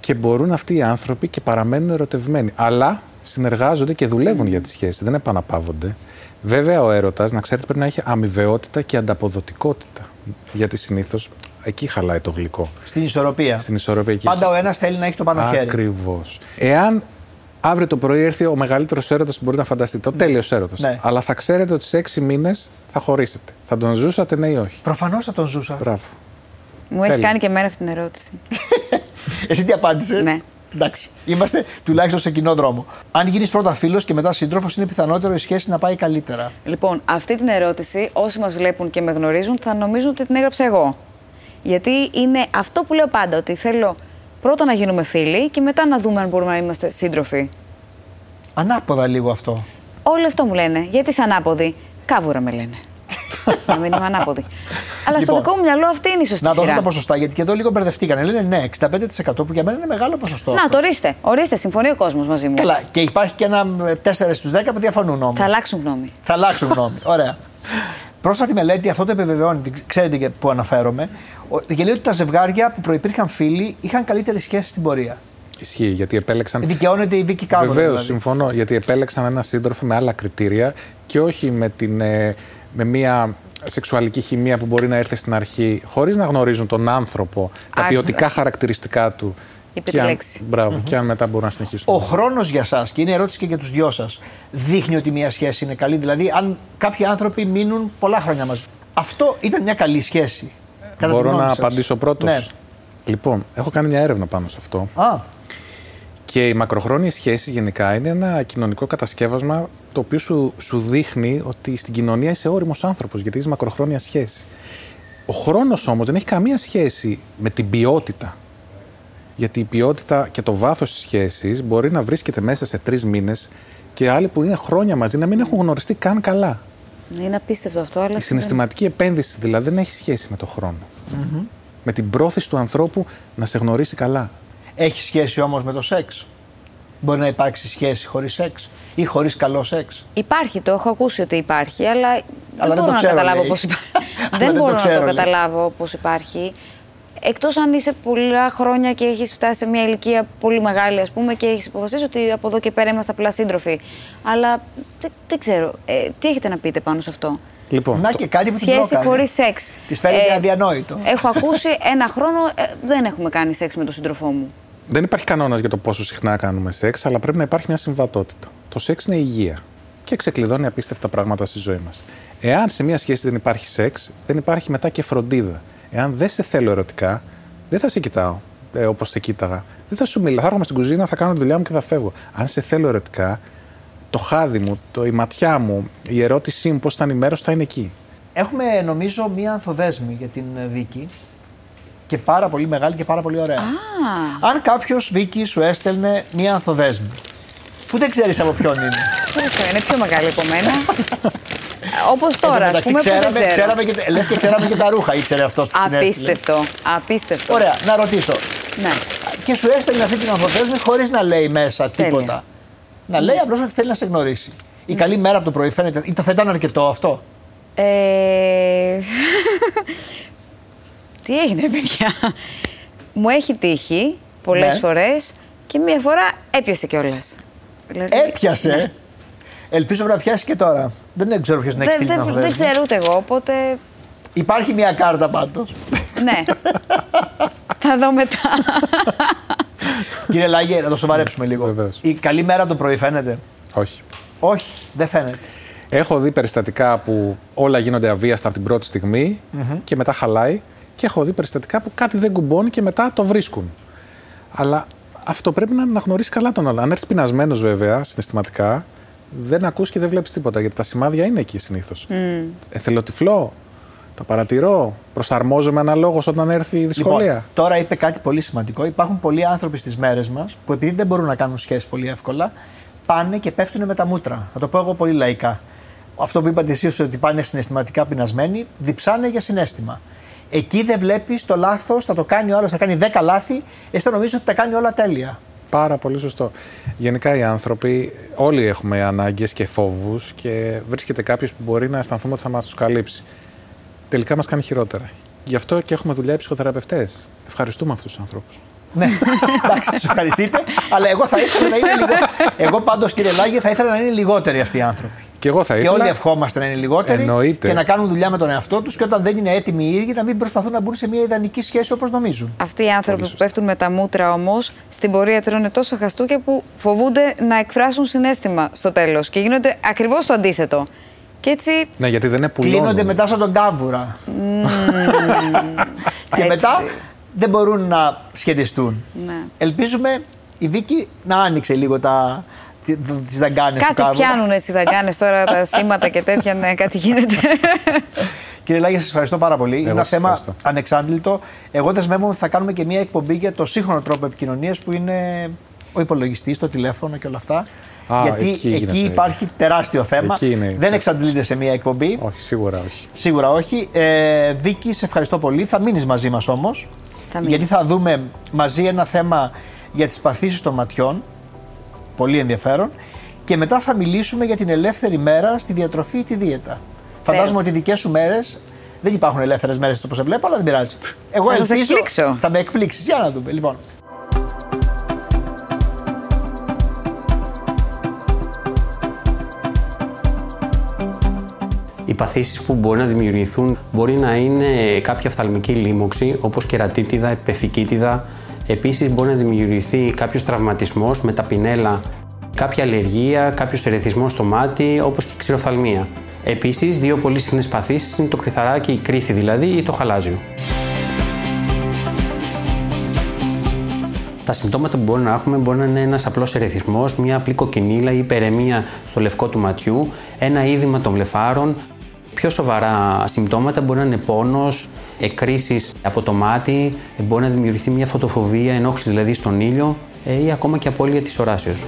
και μπορούν αυτοί οι άνθρωποι και παραμένουν ερωτευμένοι. Αλλά συνεργάζονται και δουλεύουν για τη σχέση, δεν επαναπαύονται. Βέβαια, ο έρωτας, να ξέρετε, πρέπει να έχει αμοιβαιότητα και ανταποδοτικότητα. Γιατί συνήθως εκεί χαλάει το γλυκό.
Στην ισορροπία.
Στην ισορροπία εκεί.
Πάντα ο ένας θέλει να έχει το πάνω χέρι.
Ακριβώς. Εάν αύριο το πρωί έρθει ο μεγαλύτερος έρωτας που μπορείτε να φανταστείτε, ο τέλειος έρωτας.
Ναι.
Αλλά θα ξέρετε ότι σε έξι μήνες θα χωρίσετε. Θα τον ζούσατε, ναι ή όχι;
Προφανώς θα τον ζούσα.
Μπράβο.
Μου έχει
Τέλεια.
κάνει και εμένα αυτή την ερώτηση.
Εσύ τι απάντησες;
Ναι.
Εντάξει. Είμαστε τουλάχιστον σε κοινό δρόμο. Αν γίνεις πρώτα φίλος και μετά σύντροφος, είναι πιθανότερο η σχέση να πάει καλύτερα.
Λοιπόν, αυτή την ερώτηση όσοι μας βλέπουν και με γνωρίζουν θα νομίζουν ότι την έγραψα εγώ. Γιατί είναι αυτό που λέω πάντα, ότι θέλω πρώτα να γίνουμε φίλοι και μετά να δούμε αν μπορούμε να είμαστε σύντροφοι.
Ανάποδα λίγο αυτό.
Όλοι αυτό μου λένε. Γιατί είσαι ανάποδη; Κάβουρα με λένε. Να μην είμαι ανάποδη. Αλλά
Λοιπόν,
στο δικό μου μυαλό αυτή είναι η σωστή
Να δώσω
σειρά.
τα ποσοστά γιατί και εδώ λίγο μπερδευτήκανε. Λένε ναι, 65% που για μένα είναι μεγάλο ποσοστό.
Να,
αυτό.
το ορίστε. Ορίστε, συμφωνεί ο κόσμος μαζί μου.
Καλά. Και υπάρχει και ένα 4 στους 10 που διαφωνούν όμως.
Θα αλλάξουν γνώμη.
Θα αλλάξουν γνώμη. Ωραία. Πρόσφατη μελέτη αυτό το επιβεβαιώνει, την- ξέρετε και που αναφέρομαι. Ο- Και λέει ότι τα ζευγάρια που προπήρχαν φίλοι είχαν καλύτερη σχέση στην πορεία.
Ισχύει, γιατί επέλεξαν.
Δικαιώνεται η Βίκη Κάβουρα.
Βεβαίως,
δηλαδή.
συμφωνώ. Γιατί επέλεξαν ένα σύντροφο με άλλα κριτήρια και όχι με, την, ε, με μια σεξουαλική χημεία που μπορεί να έρθει στην αρχή χωρίς να γνωρίζουν τον άνθρωπο, τα
Α,
ποιοτικά χαρακτηριστικά του.
Είπε
και
τη
αν,
λέξη.
μπράβο, και αν μετά μπορούν να συνεχίσουν.
Ο χρόνος για εσά, και είναι ερώτηση και για τους δυο σας, δείχνει ότι μια σχέση είναι καλή; Δηλαδή, αν κάποιοι άνθρωποι μείνουν πολλά χρόνια μαζί. Αυτό ήταν μια καλή σχέση. κατά τη
Μπορώ
γνώμη
να
σας;
απαντήσω πρώτος;
Ναι.
Λοιπόν, έχω κάνει μια έρευνα πάνω σε αυτό.
Α,
Και η μακροχρόνια σχέση γενικά είναι ένα κοινωνικό κατασκεύασμα το οποίο σου, σου δείχνει ότι στην κοινωνία είσαι όριμος άνθρωπος γιατί είσαι μακροχρόνια σχέση. Ο χρόνος όμως δεν έχει καμία σχέση με την ποιότητα. Γιατί η ποιότητα και το βάθος της σχέσης μπορεί να βρίσκεται μέσα σε τρεις μήνες και άλλοι που είναι χρόνια μαζί να μην έχουν γνωριστεί καν καλά.
Είναι απίστευτο αυτό, αλλά.
Η συναισθηματική επένδυση δηλαδή δεν έχει σχέση με το χρόνο. Με την πρόθεση του ανθρώπου να σε γνωρίσει καλά.
έχει σχέση όμως με το σεξ; Μπορεί να υπάρξει σχέση χωρίς σεξ; Ή χωρίς καλό σεξ;
Υπάρχει, το έχω ακούσει ότι υπάρχει, αλλά,
Αλλά δεν
μπορώ
το
να
ξέρω,
καταλάβω
λέει.
πώς υπάρχει.
Αλλά
δεν
δεν το
μπορώ
ξέρω,
να το
λέει.
καταλάβω πώς υπάρχει. Εκτός αν είσαι πολλά χρόνια και έχεις φτάσει σε μια ηλικία πολύ μεγάλη, ας πούμε, και έχεις αποφασίσει ότι από εδώ και πέρα είμαστε απλά σύντροφοι. Αλλά δεν, δεν ξέρω. Ε, τι έχετε να πείτε πάνω σε αυτό;
Λοιπόν,
Να
το-
και κάτι που την
Σχέση
πρόκανε.
χωρίς σεξ.
Της φαίνεται αδιανόητο.
Έχω ακούσει ένα χρόνο ε, δεν έχουμε κάνει σεξ με τον σύντροφό μου.
δεν υπάρχει κανόνας για το πόσο συχνά κάνουμε σεξ, αλλά πρέπει να υπάρχει μια συμβατότητα. Το σεξ είναι υγεία και ξεκλειδώνει απίστευτα πράγματα στη ζωή μας. Εάν σε μια σχέση δεν υπάρχει σεξ, δεν υπάρχει μετά και φροντίδα. Εάν δεν σε θέλω ερωτικά, δεν θα σε κοιτάω ε, όπως σε κοίταγα. Δεν θα σου μιλάω. Θα έρχομαι στην κουζίνα, θα κάνω τη δουλειά μου και θα φεύγω. Αν σε θέλω ερωτικά, το χάδι μου, το, η ματιά μου, η ερώτησή μου πώς ήταν η μέρα σου θα είναι εκεί.
Έχουμε νομίζω μία ανθοδέσμη για την ε, Βίκη. Και πάρα πολύ μεγάλη και πάρα πολύ ωραία. Αν κάποιος Βίκη σου έστελνε μία ανθοδέσμη. Που δεν ξέρεις από ποιον είναι.
Ευχαριστώ, είναι πιο μεγάλη από μένα. Όπως
Εν τω
τώρα, ας
μεταξύ,
πούμε, που δεν
ξέραμε,
ξέρω.
ξέραμε και, λες και ξέραμε και τα ρούχα, ήξερε αυτός που την έστειλε.
Απίστευτο. Απίστευτο.
Ωραία, να ρωτήσω.
Ναι.
Και σου έστελνε αυτή την ανθοδέσμη χωρίς να λέει μέσα
Τέλεια.
τίποτα. Να λέει απλώς ότι θέλει να σε γνωρίσει. Η καλή μέρα από το πρωί φαίνεται. Ή θα ήταν αρκετό αυτό;
Ε... Τι έγινε, παιδιά; Μου έχει τύχει πολλές
Ναι.
φορές και μία φορά έπιασε κιόλας. Δηλαδή,
Έπιασε. Ελπίζω να πιάσει και τώρα. Δεν ξέρω ποιος να έχει
Δεν,
στείλει την
δεν, δεν
ανθοδέσμη.
ξέρω ούτε εγώ, οπότε.
Υπάρχει μια κάρτα πάντως.
Ναι. Θα δω μετά.
Κύριε Λάγε, να το σοβαρέψουμε λίγο.
Βεβαίως.
Η καλή μέρα από το πρωί φαίνεται;
Όχι.
Όχι, δεν φαίνεται.
Έχω δει περιστατικά που όλα γίνονται αβίαστα από την πρώτη στιγμή και μετά χαλάει. Και έχω δει περιστατικά που κάτι δεν κουμπώνει και μετά το βρίσκουν. Αλλά αυτό πρέπει να αναγνωρίσει καλά τον άλλο. Αν έρθεις πεινασμένος, βέβαια, συναισθηματικά, δεν ακούς και δεν βλέπεις τίποτα. Γιατί τα σημάδια είναι εκεί συνήθως. Mm. Εθελοτυφλό, τα παρατηρώ, προσαρμόζομαι αναλόγως όταν έρθει η δυσκολία.
Λοιπόν, τώρα είπε κάτι πολύ σημαντικό. Υπάρχουν πολλοί άνθρωποι στις μέρες μας που επειδή δεν μπορούν να κάνουν σχέσει πολύ εύκολα, πάνε και πέφτουν με τα μούτρα. Θα το πω εγώ πολύ λαϊκά. Αυτό που είπατε εσείς ότι πάνε συναισθηματικά πεινασμένοι, διψάνε για συνέστημα. Εκεί δεν βλέπεις το λάθος, θα το κάνει ο άλλος, θα κάνει 10 λάθη, εσύ θα νομίζει ότι τα κάνει όλα τέλεια.
Πάρα πολύ σωστό. Γενικά οι άνθρωποι, όλοι έχουμε ανάγκες και φόβους και βρίσκεται κάποιος που μπορεί να αισθανθούμε ότι θα μας τους καλύψει. Τελικά μας κάνει χειρότερα. Γι' αυτό και έχουμε δουλειά οι ψυχοθεραπευτές. Ευχαριστούμε αυτούς τους ανθρώπους.
ναι, εντάξει, τους ευχαριστείτε, αλλά εγώ θα ήθελα να είναι λιγότερο. Εγώ πάντως, κύριε Λάγε, θα ήθελα να είναι λιγότεροι αυτοί οι άνθρωποι.
Και εγώ θα
Και
ήθελα.
όλοι ευχόμαστε να είναι λιγότεροι
Εννοείται.
και να κάνουν δουλειά με τον εαυτό τους και όταν δεν είναι έτοιμοι οι ίδιοι να μην προσπαθούν να μπουν σε μια ιδανική σχέση όπως νομίζουν.
Αυτοί οι άνθρωποι
Πολύ
που πέφτουν με τα μούτρα όμως στην πορεία τρώνε τόσο χαστούκια που φοβούνται να εκφράσουν συνέστημα στο τέλος και γίνονται ακριβώς το αντίθετο. Και έτσι.
Ναι, γιατί δεν είναι πουλώνουν.
Κλείνονται μετά σαν τον κάμβουρα. και
Έτσι.
μετά δεν μπορούν να σχετιστούν.
Ναι.
Ελπίζουμε η Βίκη να άνοιξε λίγο τα, τις δαγκάνες του
Κάτι
κάμβουρα.
πιάνουν έτσι θα κάνεις τώρα τα σήματα και τέτοια, ναι, κάτι γίνεται.
Κύριε Λάγια, σας ευχαριστώ πάρα πολύ. Είναι ένα
σας
θέμα
ευχαριστώ.
ανεξάντλητο. Εγώ δεσμεύομαι ότι θα κάνουμε και μια εκπομπή για το σύγχρονο τρόπο επικοινωνίας που είναι ο υπολογιστής, το τηλέφωνο και όλα αυτά.
Α,
Γιατί
εκεί
εκεί,
γίνεται.
υπάρχει τεράστιο θέμα.
Εκεί είναι.
Δεν εξαντλείται σε μια εκπομπή.
Όχι, σίγουρα όχι.
Σίγουρα όχι. Ε, Βίκη, σε ευχαριστώ πολύ. Θα μείνεις μαζί μας όμως.
Θα μείνω.
Γιατί θα δούμε μαζί ένα θέμα για τις παθήσεις των ματιών. Πολύ ενδιαφέρον. Και μετά θα μιλήσουμε για την ελεύθερη μέρα στη διατροφή ή τη δίαιτα. Φαντάζομαι ότι οι δικές σου μέρες δεν υπάρχουν ελεύθερες μέρες όπως σε βλέπω, αλλά δεν πειράζει. Εγώ
Θα σας
ελπίζω.
εκπλήξω.
Θα με εκπλήξεις. Για να δούμε. Λοιπόν,
Οι παθήσεις που μπορεί να δημιουργηθούν μπορεί να είναι κάποια φθαλμική λίμωξη όπως κερατίτιδα, επεφικίτιδα. Επίσης μπορεί να δημιουργηθεί κάποιος τραυματισμός με τα πινέλα, κάποια αλλεργία, κάποιος ερεθισμός στο μάτι όπως και ξηροφθαλμία. Επίσης, δύο πολύ συχνές παθήσεις είναι το κρυθαράκι, η κρίθη δηλαδή ή το χαλάζιο. Τα συμπτώματα που μπορεί να έχουμε μπορεί να είναι ένας απλός ερεθισμός, μια απλή κοκκινίλα ή υπερεμία στο λευκό του ματιού, ένα είδημα των βλεφάρων. Πιο σοβαρά συμπτώματα μπορεί να είναι πόνος, εκκρίσεις από το μάτι, μπορεί να δημιουργηθεί μια φωτοφοβία, ενόχληση δηλαδή στον ήλιο ε, ή ακόμα και απώλεια της οράσεως.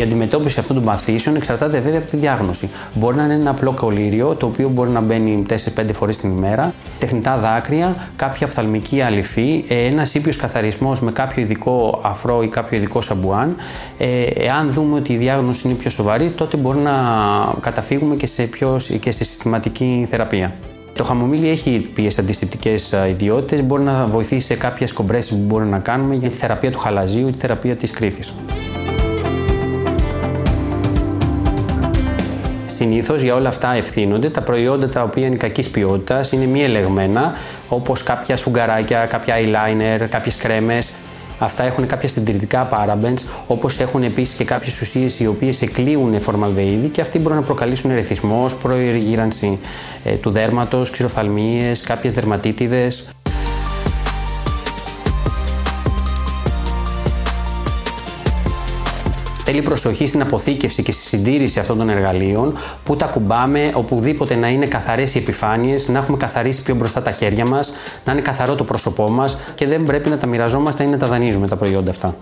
Η η αντιμετώπιση αυτών των παθήσεων εξαρτάται βέβαια από τη διάγνωση. Μπορεί να είναι ένα απλό κολλήριο, το οποίο μπορεί να μπαίνει 4-5 φορές την ημέρα, τεχνητά δάκρυα, κάποια φθαλμική αληφή, ε, ένας ήπιος καθαρισμός με κάποιο ειδικό αφρό ή κάποιο ειδικό σαμπουάν. Ε, εάν δούμε ότι η διάγνωση είναι πιο σοβαρή, τότε μπορεί να καταφύγουμε και σε, πιο, και σε συστηματική θεραπεία. Το χαμομήλι έχει ποιες αντισηπτικές ιδιότητες, μπορεί να βοηθήσει σε κάποιες κομπρέσεις που μπορούμε να κάνουμε για τη θεραπεία του χαλαζίου ή τη θεραπεία της κρίθη. Συνήθως για όλα αυτά ευθύνονται τα προϊόντα τα οποία είναι κακής ποιότητας, είναι μη ελεγμένα, όπως κάποια σφουγγαράκια, κάποια eyeliner, κάποιες κρέμες. Αυτά έχουν κάποια συντηρητικά parabens, όπως έχουν επίσης και κάποιες ουσίες οι οποίες εκλείουν φορμαλδεΐδη και αυτοί μπορούν να προκαλέσουν ερεθισμό, προεργύρανση ε, του δέρματος, ξηροφθαλμίες, κάποιες δερματίτιδες. Θέλει προσοχή στην αποθήκευση και στη συντήρηση αυτών των εργαλείων, που τα κουμπάμε, οπουδήποτε να είναι καθαρές οι επιφάνειες, να έχουμε καθαρίσει πιο μπροστά τα χέρια μας, να είναι καθαρό το πρόσωπό μας και δεν πρέπει να τα μοιραζόμαστε ή να τα δανείζουμε τα προϊόντα αυτά.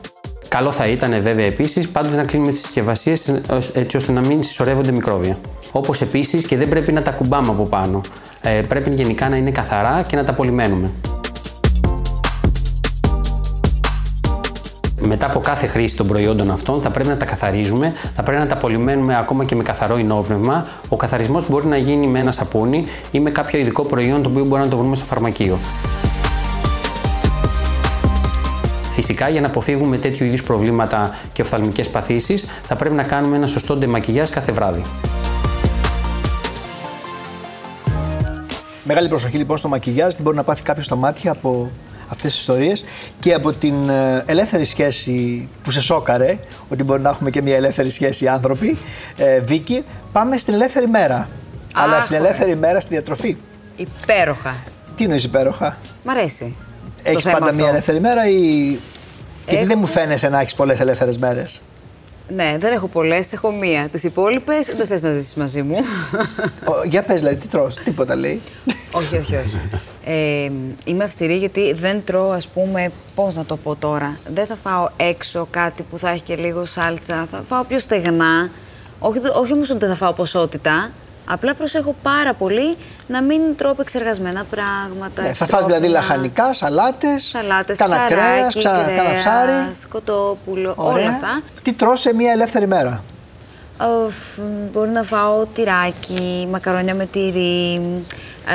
Καλό θα ήταν βέβαια επίσης πάντοτε να κλείνουμε τις συσκευασίες έτσι ώστε να μην συσσωρεύονται μικρόβια. Όπως επίσης και δεν πρέπει να τα κουμπάμε από πάνω. Ε, πρέπει γενικά να είναι καθαρά και να τα απολυμμένουμε. Μετά από κάθε χρήση των προϊόντων αυτών θα πρέπει να τα καθαρίζουμε, θα πρέπει να τα απολυμμένουμε ακόμα και με καθαρό ενόπνευμα. Ο καθαρισμός μπορεί να γίνει με ένα σαπούνι ή με κάποιο ειδικό προϊόν το οποίο μπορεί να το βρούμε στο φαρμακείο. Φυσικά, για να αποφύγουμε τέτοιου είδους προβλήματα και οφθαλμικές παθήσεις, θα πρέπει να κάνουμε ένα σωστό ντεμακιγιάζ κάθε βράδυ.
Μεγάλη προσοχή λοιπόν στο μακιγιάζ, τι μπορεί να πάθει κάποιος στα μάτια από αυτές τις ιστορίες και από την ε, ελεύθερη σχέση που σε σόκαρε, ότι μπορεί να έχουμε και μια ελεύθερη σχέση οι άνθρωποι, ε, Βίκη, πάμε στην ελεύθερη μέρα. αλλά στην ελεύθερη μέρα στη διατροφή.
Υπέροχα.
Τι είναι υπέροχα;
Μ' αρέσει.
Έχεις πάντα μια ελεύθερη μέρα ή. Γιατί δεν μου φαίνεσαι να έχεις πολλές ελεύθερες μέρες;
Ναι, δεν έχω πολλές, έχω μία. Τις υπόλοιπες δεν θες να ζήσεις μαζί μου.
για πες, δηλαδή, τι τρως, τίποτα λέει.
όχι, όχι, όχι. Ε, είμαι αυστηρή γιατί δεν τρώω, ας πούμε, πώς να το πω τώρα. Δεν θα φάω έξω κάτι που θα έχει και λίγο σάλτσα. Θα φάω πιο στεγνά. Όχι, όχι όμως ότι δεν θα φάω ποσότητα. Απλά προσέχω πάρα πολύ να μην τρώω εξεργασμένα πράγματα.
Ναι, θα φας δηλαδή λαχανικά, σαλάτες,
σαλάτες
κάνα κρέας, κάνα ψάρι.
σκοτόπουλο, όλα αυτά.
Τι τρως σε μια ελεύθερη μέρα;
μπορεί να φάω τυράκι, μακαρόνια με τυρί,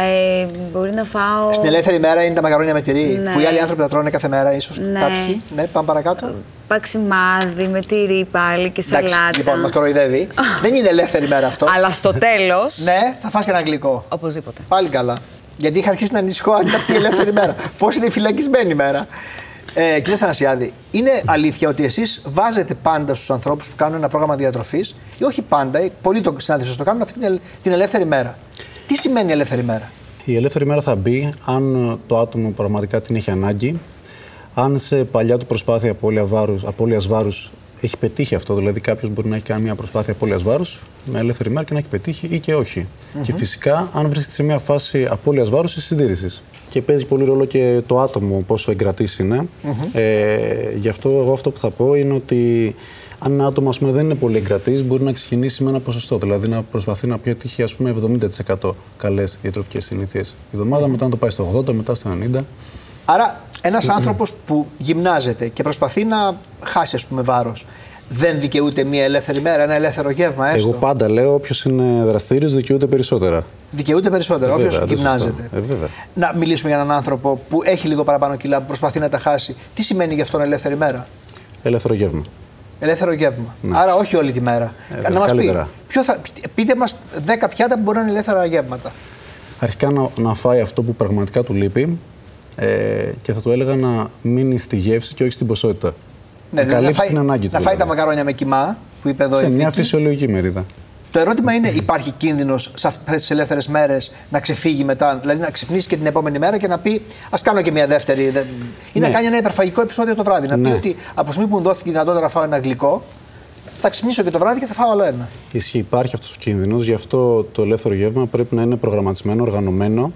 ε, μπορεί να φάω.
Στην ελεύθερη μέρα είναι τα μακαρόνια με τυρί. Ναι. Που οι άλλοι άνθρωποι τα τρώνε κάθε μέρα, ίσως ναι. κάποιοι. Ναι, πάμε παρακάτω.
Παξιμάδι με τυρί πάλι και σαλάτα. Εντάξει,
λοιπόν, μας κοροϊδεύει. Δεν είναι ελεύθερη μέρα αυτό.
Αλλά στο τέλο.
ναι, θα φας και ένα γλυκό.
Οπωσδήποτε.
Πάλι καλά. Γιατί είχα αρχίσει να ανησυχώ αν είναι αυτή η ελεύθερη μέρα. Πώς είναι η φυλακισμένη μέρα. Ε, κύριε Θανασιάδη, είναι αλήθεια ότι εσείς βάζετε πάντα στους ανθρώπους που κάνουν ένα πρόγραμμα διατροφής, ή όχι πάντα, πολλοί το συνάδελφοι το κάνουν αυτή την ελεύθερη μέρα. Τι σημαίνει ελεύθερη μέρα;
Η ελεύθερη μέρα θα μπει αν το άτομο πραγματικά την έχει ανάγκη, αν σε παλιά του προσπάθεια απώλεια βάρους, απώλειας βάρους έχει πετύχει αυτό, δηλαδή κάποιος μπορεί να έχει κάνει μια προσπάθεια απώλειας βάρους με ελεύθερη μέρα και να έχει πετύχει ή και όχι. Και φυσικά αν βρίσκεται σε μια φάση απώλειας βάρους ή συντήρησης. Και παίζει πολύ ρόλο και το άτομο πόσο εγκρατής είναι. Ε, γι' αυτό εγώ αυτό που θα πω είναι ότι αν ένα άτομο ας πούμε, δεν είναι πολύ εγκρατή, μπορεί να ξεκινήσει με ένα ποσοστό. Δηλαδή να προσπαθεί να πετύχει ας πούμε, 70% καλές διατροφικές συνήθειες η εβδομάδα, μετά να το πάει στο 80, μετά στο 90.
Άρα, ένας άνθρωπος που γυμνάζεται και προσπαθεί να χάσει ας πούμε, βάρος, δεν δικαιούται μια ελεύθερη μέρα, ένα ελεύθερο γεύμα, έστω;
Εγώ πάντα λέω: Όποιος είναι δραστήριος δικαιούται περισσότερα.
Δικαιούται περισσότερα, όποιος γυμνάζεται.
Ε,
να μιλήσουμε για έναν άνθρωπο που έχει λίγο παραπάνω κιλά, που προσπαθεί να τα χάσει. Τι σημαίνει για αυτόν ελεύθερη μέρα;
Ελεύθερο γεύμα.
Ελεύθερο γεύμα. Ναι. Άρα όχι όλη τη μέρα. Ε, να μας πει, ποιο θα, πείτε μας 10 πιάτα που μπορεί να είναι ελεύθερα γεύματα.
Αρχικά να, να φάει αυτό που πραγματικά του λείπει ε, και θα του έλεγα να μείνει στη γεύση και όχι στην ποσότητα.
Ναι, να δηλαδή να φάει, την ανάγκη του. Να φάει τα μακαρόνια με κοιμά που είπε εδώ
Σε μια φυσιολογική μερίδα.
Το ερώτημα είναι, υπάρχει κίνδυνος σε αυτές τις ελεύθερες μέρες να ξεφύγει μετά, δηλαδή να ξυπνήσει και την επόμενη μέρα και να πει Α κάνω και μια δεύτερη. Ή ναι. να κάνει ένα υπερφαγικό επεισόδιο το βράδυ. Να ναι. πει ότι από τη στιγμή που μου δόθηκε η δυνατότητα να φάω ένα γλυκό, θα ξυπνήσω και το βράδυ και θα φάω άλλο ένα.
Ισχύει, υπάρχει αυτός ο κίνδυνος. Γι' αυτό το ελεύθερο γεύμα πρέπει να είναι προγραμματισμένο, οργανωμένο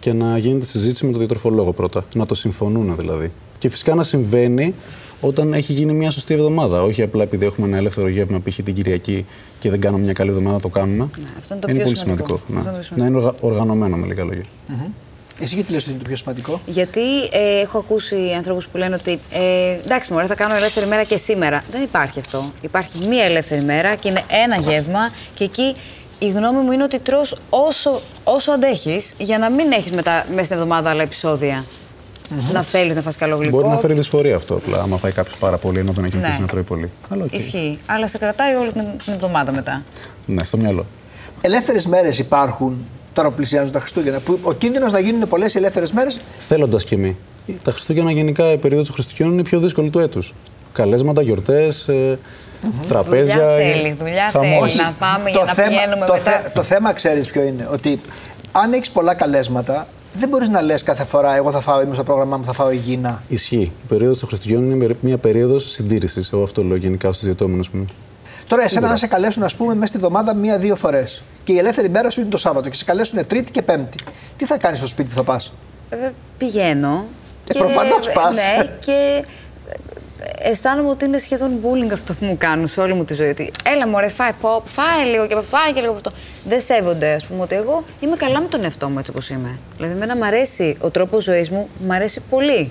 και να γίνεται συζήτηση με τον διατροφολόγο πρώτα. Να το συμφωνούν δηλαδή. Και φυσικά να συμβαίνει όταν έχει γίνει μια σωστή εβδομάδα. Όχι απλά επειδή έχουμε ένα ελεύθερο γεύμα π.χ. την Κυριακή και δεν κάνουμε μια καλή εβδομάδα, το κάνουμε.
Ναι, αυτό είναι το
είναι
πιο
πολύ
σημαντικό.
σημαντικό.
Αυτό είναι το
Ναι. Να είναι οργα- οργανωμένο με λίγα λόγια.
Εσύ γιατί λες ότι είναι το πιο σημαντικό;
Γιατί ε, έχω ακούσει ανθρώπους που λένε ότι ε, εντάξει, μωρέ, θα κάνω ελεύθερη μέρα και σήμερα. Δεν υπάρχει αυτό. Υπάρχει μία ελεύθερη μέρα και είναι ένα γεύμα και εκεί η γνώμη μου είναι ότι τρως όσο, όσο αντέχεις για να μην έχεις μετά μέσα στην εβδομάδα άλλα επεισόδια. Να θέλεις να φας καλό γλυκό.
Μπορεί να φέρει δυσφορία αυτό απλά, άμα φάει κάποιος πάρα πολύ ενώ δεν έχει
Ναι.
αρχίσει να τρώει πολύ. Αλλά οκ.
Ισχύει. Αλλά σε κρατάει όλη την την εβδομάδα μετά.
Ναι, στο μυαλό.
Ελεύθερες μέρες υπάρχουν τώρα που πλησιάζουν τα Χριστούγεννα. Που ο κίνδυνος να γίνουν πολλές ελεύθερες μέρες;
Θέλοντας και εμείς. Τα Χριστούγεννα γενικά η περίοδος των Χριστουγέννων είναι η πιο δύσκολη του έτους. Καλέσματα, γιορτές, τραπέζια.
Δουλειά
είναι
θέλει, δουλειά
χαμός.
θέλει. Να πάμε για να πηγαίνουμε
το,
μετά.
θε- το θέμα ξέρεις ποιο είναι. Ότι αν έχεις πολλά καλέσματα, δεν μπορείς να λες κάθε φορά: Εγώ θα φάω, είμαι στο πρόγραμμά μου, θα φάω υγιεινά.
Ισχύει. Η περίοδος των Χριστουγέννων είναι μια περίοδος συντήρησης. Εγώ αυτό λέω γενικά στους διατόμενους μου.
Τώρα, εσένα να σε καλέσουν, ας πούμε, μέσα στη εβδομάδα μία-δύο φορές. Και η ελεύθερη μέρα σου είναι το Σάββατο και σε καλέσουν Τρίτη και Πέμπτη. Τι θα κάνεις στο σπίτι που θα πας;
Ε, πηγαίνω.
Ε, προφανώς πας.
Ναι, και ε, αισθάνομαι ότι είναι σχεδόν bullying αυτό που μου κάνουν σε όλη μου τη ζωή. Ότι έλα μωρέ, φάει pop, φάει λίγο και από αυτό, φάει και λίγο από αυτό. Δεν σέβονται, ας πούμε, ότι εγώ είμαι καλά με τον εαυτό μου έτσι όπως είμαι. Δηλαδή, εμένα μου αρέσει ο τρόπος ζωής μου, μου αρέσει πολύ.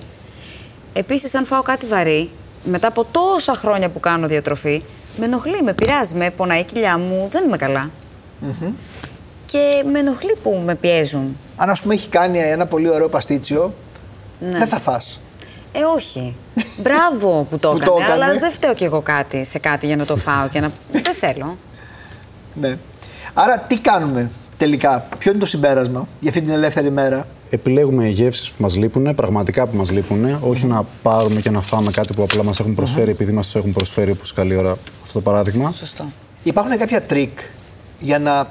Επίσης, αν φάω κάτι βαρύ, μετά από τόσα χρόνια που κάνω διατροφή, με ενοχλεί, με πειράζει, με πονάει η κοιλιά μου, δεν είμαι καλά. Και με ενοχλεί που με πιέζουν.
Αν, ας πούμε, έχει κάνει ένα πολύ ωραίο παστίτσιο,
Ναι.
δεν θα φας.
Ε, όχι. Μπράβο που το
Που
έκανε,
το έκανε.
αλλά δεν φταίω κι εγώ κάτι σε κάτι για να το φάω και να. δεν θέλω.
Ναι. Άρα, τι κάνουμε τελικά, ποιο είναι το συμπέρασμα για αυτή την ελεύθερη μέρα;
Επιλέγουμε γεύσεις που μας λείπουν, πραγματικά που μας λείπουν, όχι να πάρουμε και να φάμε κάτι που απλά μας έχουν προσφέρει επειδή μας το έχουν προσφέρει, όπως καλή ώρα αυτό το παράδειγμα.
Σωστό.
Υπάρχουν κάποια τρικ για να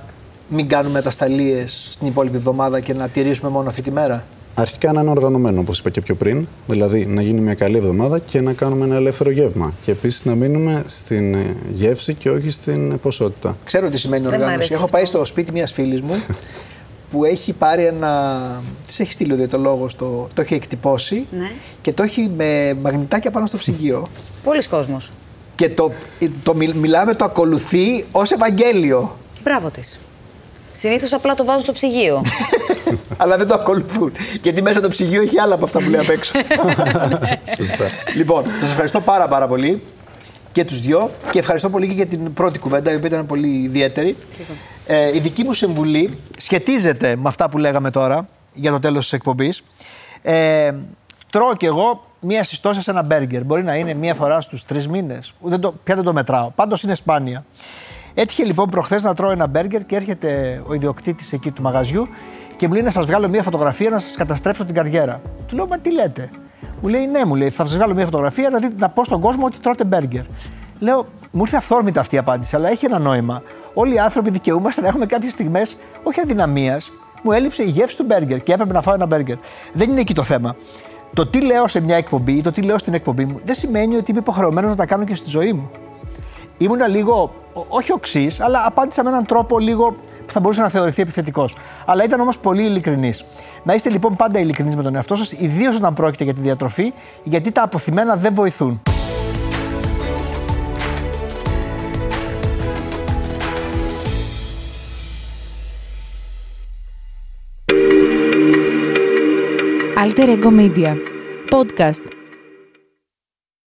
μην κάνουμε ατασθαλίες στην υπόλοιπη εβδομάδα και να τηρήσουμε μόνο αυτή τη μέρα;
Αρχικά να είναι οργανωμένο, όπως είπα και πιο πριν. Δηλαδή να γίνει μια καλή εβδομάδα και να κάνουμε ένα ελεύθερο γεύμα. Και επίσης να μείνουμε στην ε, γεύση και όχι στην ε, ποσότητα.
Ξέρω τι σημαίνει
Δεν μ'
οργάνωση.
αρέσει
Έχω
αυτό.
πάει στο σπίτι μιας φίλης μου που έχει πάρει ένα. Της έχει στείλει ο διαιτολόγος, το, το έχει εκτυπώσει
Ναι.
και το έχει με μαγνητάκια πάνω στο ψυγείο.
Πολλοί κόσμος.
και το, το μιλ- μιλάμε, το ακολουθεί ως Ευαγγέλιο.
Μπράβο της. Συνήθως απλά το βάζω στο ψυγείο.
αλλά δεν το ακολουθούν. Γιατί μέσα το ψυγείο έχει άλλα από αυτά που λέει απ' έξω.
Σωστά.
λοιπόν, σας ευχαριστώ πάρα πάρα πολύ και τους δυο και ευχαριστώ πολύ και για την πρώτη κουβέντα η οποία ήταν πολύ ιδιαίτερη. Ε, η δική μου συμβουλή σχετίζεται με αυτά που λέγαμε τώρα για το τέλος της εκπομπής. Ε, τρώω κι εγώ μία στις τόσες ένα μπέργκερ. Μπορεί να είναι μία φορά στους τρεις μήνες. Δεν το, πια δεν το μετράω. Πάντως είναι σπάνια. Έτυχε λοιπόν προχθές να τρώω ένα μπέργκερ και έρχεται ο ιδιοκτήτης εκεί του μαγαζιού και μου λέει να σας βγάλω μία φωτογραφία να σας καταστρέψω την καριέρα. Του λέω, μα τι λέτε; Μου λέει, ναι, μου λέει, θα σας βγάλω μια φωτογραφία να, δείτε, να πω στον κόσμο ότι τρώτε μπέργκερ. Λέω, μου ήρθε αυθόρμητα αυτή η απάντηση, αλλά έχει ένα νόημα. Όλοι οι άνθρωποι δικαιούμαστε να έχουμε κάποιες στιγμές, όχι αδυναμίας. Μου έλειψε η γεύση του μπέργκερ και έπρεπε να φάω ένα μπέργκερ. Δεν είναι εκεί το θέμα. Το τι λέω σε μια εκπομπή ή το τι λέω στην εκπομπή μου δεν σημαίνει ότι είμαι υποχρεωμένος να τα κάνω και στη ζωή μου. Ήμουνα λίγο, ο- όχι οξύς, αλλά απάντησα με έναν τρόπο λίγο που θα μπορούσε να θεωρηθεί επιθετικός. Αλλά ήταν όμως πολύ ειλικρινής. Να είστε λοιπόν πάντα ειλικρινείς με τον εαυτό σας, ιδίως όταν πρόκειται για τη διατροφή, γιατί τα αποθυμένα δεν βοηθούν.
Alter Ego Media. Podcast.